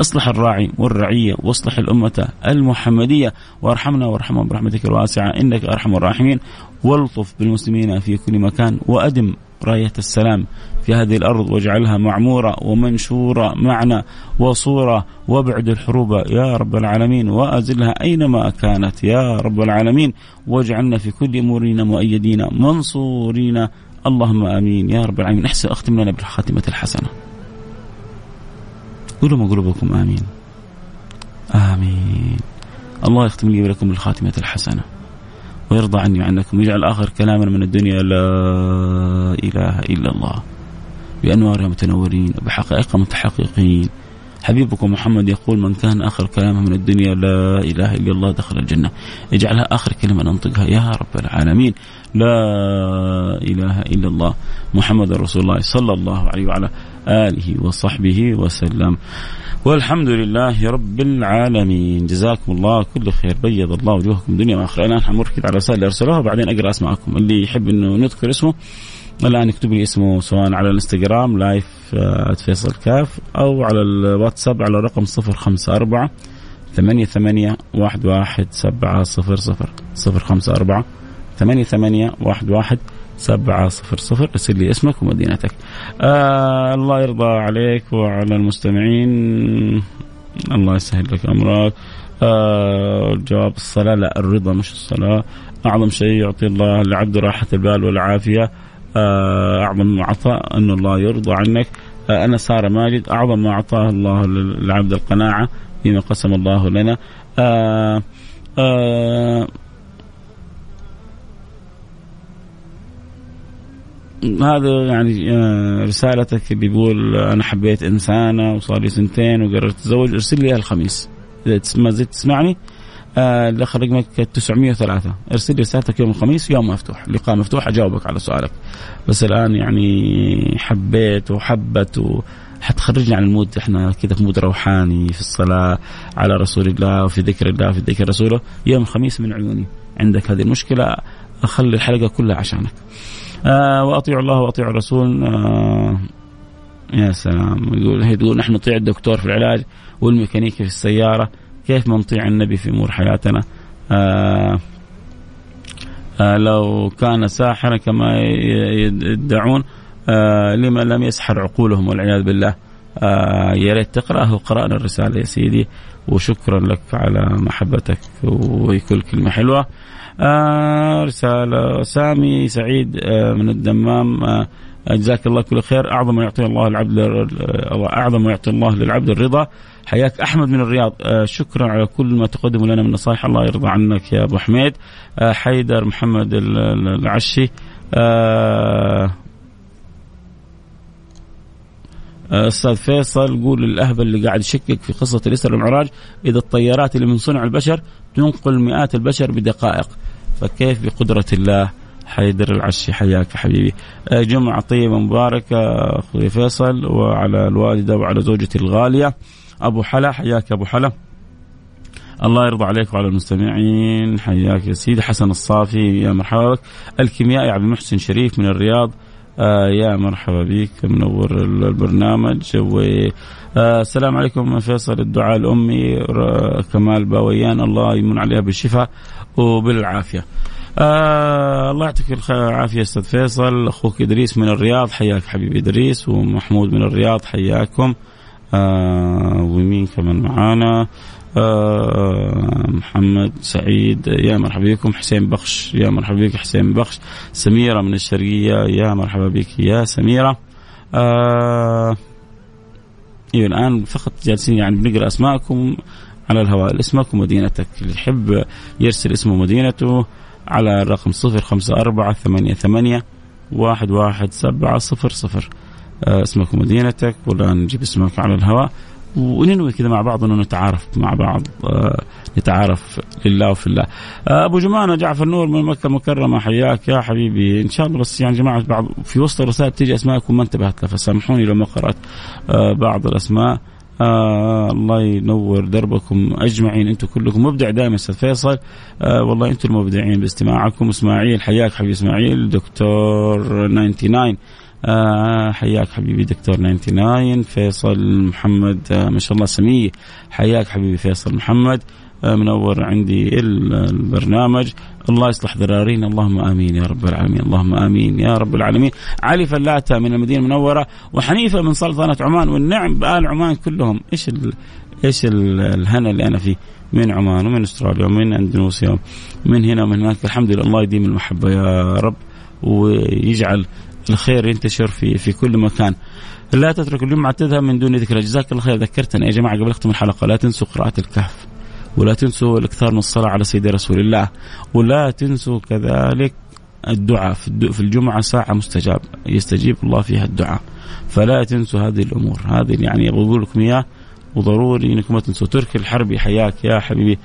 أصلح الراعي والرعية واصلح الأمة المحمدية. وارحمنا وارحمهم برحمتك الواسعة إنك أرحم الراحمين. والطف بالمسلمين في كل مكان وأدم راية السلام في هذه الأرض واجعلها معمورة ومنشورة معنا وصورة وابعد الحروب يا رب العالمين وأزلها أينما كانت يا رب العالمين. واجعلنا في كل أمورنا مؤيدين منصورين اللهم آمين. يا رب العالمين. أحسن أختم لنا بالخاتمة الحسنة. قولوا قلوبكم. آمين. آمين. الله يختم لي ولكم بالخاتمة الحسنة. ويرضى عني وعنكم ويجعل آخر كلامنا من الدنيا لا إله إلا الله. بأنوارها متنورين. وبحقائق متحققين. حبيبكم محمد يقول من كان آخر كلامه من الدنيا لا إله إلا الله دخل الجنة. اجعلها آخر كلمة ننطقها. يا رب العالمين. لا إله إلا الله محمد رسول الله صلى الله عليه وعلى آله وصحبه وسلم. والحمد لله رب العالمين. جزاكم الله كل خير. بيض الله وجوهكم دنيا وآخرة. الان حمر كده على رسائل ارسلوها وبعدين أقرأ أسماءكم. اللي يحب إنه نذكر اسمه الآن يكتب لي اسمه سواء على الانستغرام لايف فيصل كاف أو على الواتساب على رقم 054 ثمانية ثمانية واحد واحد سبعة صفر صفر صفر خمسة أربعة ثمانية ثمانية واحد واحد سبعة صفر صفر. ارسل لي اسمك ومدينتك. آه الله يرضى عليك وعلى المستمعين. الله يسهل لك أمرك. آه الصلاة لا الرضا مش الصلاة. أعظم شيء يعطي الله لعبد راحة البال والعافية. آه أعظم عطاء أن الله يرضى عنك. آه أنا سارة ماجد أعظم ما أعطاه الله للعبد القناعة فيما قسم الله لنا. آه آه هذا يعني رسالتك بيقول أنا حبيت إنسانة وصار لي سنتين وقررت أتزوج ارسل لي الخميس إذا ما زلت تسمعني الاخ رقمك 903 ارسل لي رسالتك يوم الخميس يوم مفتوح. لقاء مفتوح أجاوبك على سؤالك. بس الآن يعني حبيت وحبت و عن ال mood. إحنا كذا في mood روحاني في الصلاة على رسول الله وفي ذكر الله وفي ذكر رسوله. يوم الخميس من عيوني. عندك هذه المشكلة أخلي الحلقة كلها عشانك. آه وأطيعوا الله وأطيعوا الرسول. آه يا سلام. يقول هي تقول نحن نطيع الدكتور في العلاج والميكانيكي في السيارة. كيف ما نطيع النبي في أمور حياتنا؟ آه آه لو كان ساحرا كما يدعون آه لما لم يسحر عقولهم والعياذ بالله. آه يا ريت تقرأه وقرانا الرسالة يا سيدي وشكرا لك على محبتك وكل كلمة حلوة. آه رسالة سامي سعيد آه من الدمام. آه جزاك الله كل خير. أعظم ما يعطي الله العبد أعظم ما يعطي الله للعبد الرضا. حياك أحمد من الرياض. آه شكرا على كل ما تقدم لنا من نصائح. الله يرضى عنك يا أبو حميد. آه حيدر محمد العشي. آه أستاذ فيصل قول للأهبل اللي قاعد يشكك في قصة الاسره والمعراج إذا الطيارات اللي من صنع البشر تنقل مئات البشر بدقائق فكيف بقدرة الله؟ حيدر العشي حياك حبيبي. جمعة طيبة مباركة أخوي فيصل وعلى الوالدة وعلى زوجتي الغالية. أبو حلا حياك أبو حلا. الله يرضى عليك وعلى المستمعين. حياك يا سيدي. حسن الصافي يا مرحبا بك. الكيميائي عبد المحسن شريف من الرياض. آه يا مرحبا بك. منور البرنامج. و آه عليكم فيصل الدعاء الأمي. كمال باويان. الله يمن عليها بالشفاء وبالعافية. آه الله يعطيك العافيه أستاذ فيصل. أخوك إدريس من الرياض. حياك حبيبي إدريس. ومحمود من الرياض. حياكم. آه، آه، ومين كمان معانا آه،, آه محمد سعيد. يا مرحبا بكم حسين بخش. يا مرحبا بك حسين بخش. سميرة من الشرقية. يا مرحبا بك يا سميرة. آه أيوه الآن فقط جالسين يعني بنقرأ أسماءكم على الهواء. اسمك ومدينتك. اللي يحب يرسل اسمه ومدينته على الرقم 054 88 11700 اسمك ومدينتك ولا نجيب اسمك على الهواء. وننوي كذا مع بعض إنه نتعارف مع بعض آه نتعارف لله وفي الله. آه أبو جمانه جعفر نور من مكة المكرمة حياك يا حبيبي. إن شاء الله بس يعني جماعة بعض في وسط الرسائل تيجي اسماءكم ما انتبهت لها فسامحوني لو ما قرأت آه بعض الأسماء. آه الله ينور دربكم أجمعين أنتم كلكم مبدع دائما أستاذ فيصل. آه والله أنتم المبدعين باستماعكم. إسماعيل حياك حبيبي إسماعيل دكتور 99 آه حياك حبيبي دكتور 99 فيصل محمد آه ما شاء الله سميه. حياك حبيبي فيصل محمد. آه منور عندي البرنامج. الله يصلح ذرارينا اللهم آمين يا رب العالمين. اللهم آمين يا رب العالمين. علي فلاته من المدينة المنورة وحنيفة من سلطنة عمان والنعم بآل عمان كلهم. إيش ال... إيش الهنا اللي أنا فيه؟ من عمان ومن أستراليا ومن أندونيسيا. ومن هنا ومن هناك. الحمد لله. الله يديم المحبة يا رب ويجعل الخير ينتشر في في كل مكان. لا تترك الجمعه تذهب من دون ذكر جزاك الله خير. ذكرتنا يا جماعة قبل أختم الحلقة. لا تنسوا قراءة الكهف ولا تنسوا الإكثار من الصلاة على سيدنا رسول الله ولا تنسوا كذلك الدعاء في الجمعة ساعة مستجاب يستجيب الله فيها الدعاء. فلا تنسوا هذه الأمور. هذه يعني أبغى أقول لكم إياه وضروري إنكم ما تنسوا. تركي الحربي حياك يا حبيبي.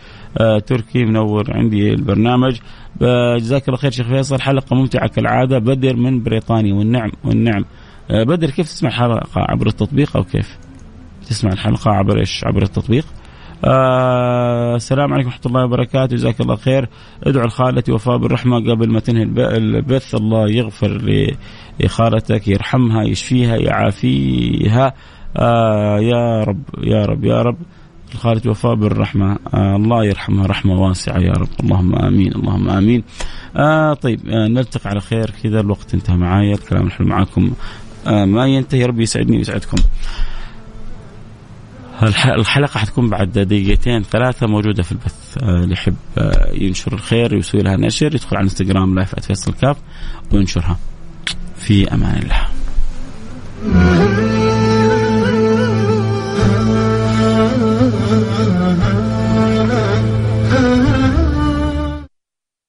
تركي منور عندي البرنامج. آه جزاك الله خير شيخ فيصل. حلقة ممتعة كالعادة. بدر من بريطانيا. والنعم والنعم. آه بدر كيف تسمع الحلقة عبر التطبيق أو كيف؟ تسمع الحلقة عبر إيش؟ عبر التطبيق؟ آه السلام عليكم ورحمة الله وبركاته. جزاك الله خير. ادعو لخالتي وفاء بالرحمة قبل ما تنهي البث. الله يغفر لخالتك يرحمها يشفيها يعافيها. آه يا رب يا رب يا رب. الخالد وفاء بالرحمة. آه الله يرحمها رحمة واسعة يا رب. اللهم آمين اللهم آمين. آه طيب آه نلتقي على خير. كذا الوقت انتهى معايا. الكلام الحلو معاكم. آه ما ينتهي ربي يسعدني ويسعدكم. الحلقة حتكون بعد دقيقتين ثلاثة موجودة في البث. آه، اللي يحب آه ينشر الخير يسوي لها نشر يدخل على إنستغرام لايف @فيصل كاف وينشرها. في أمان الله.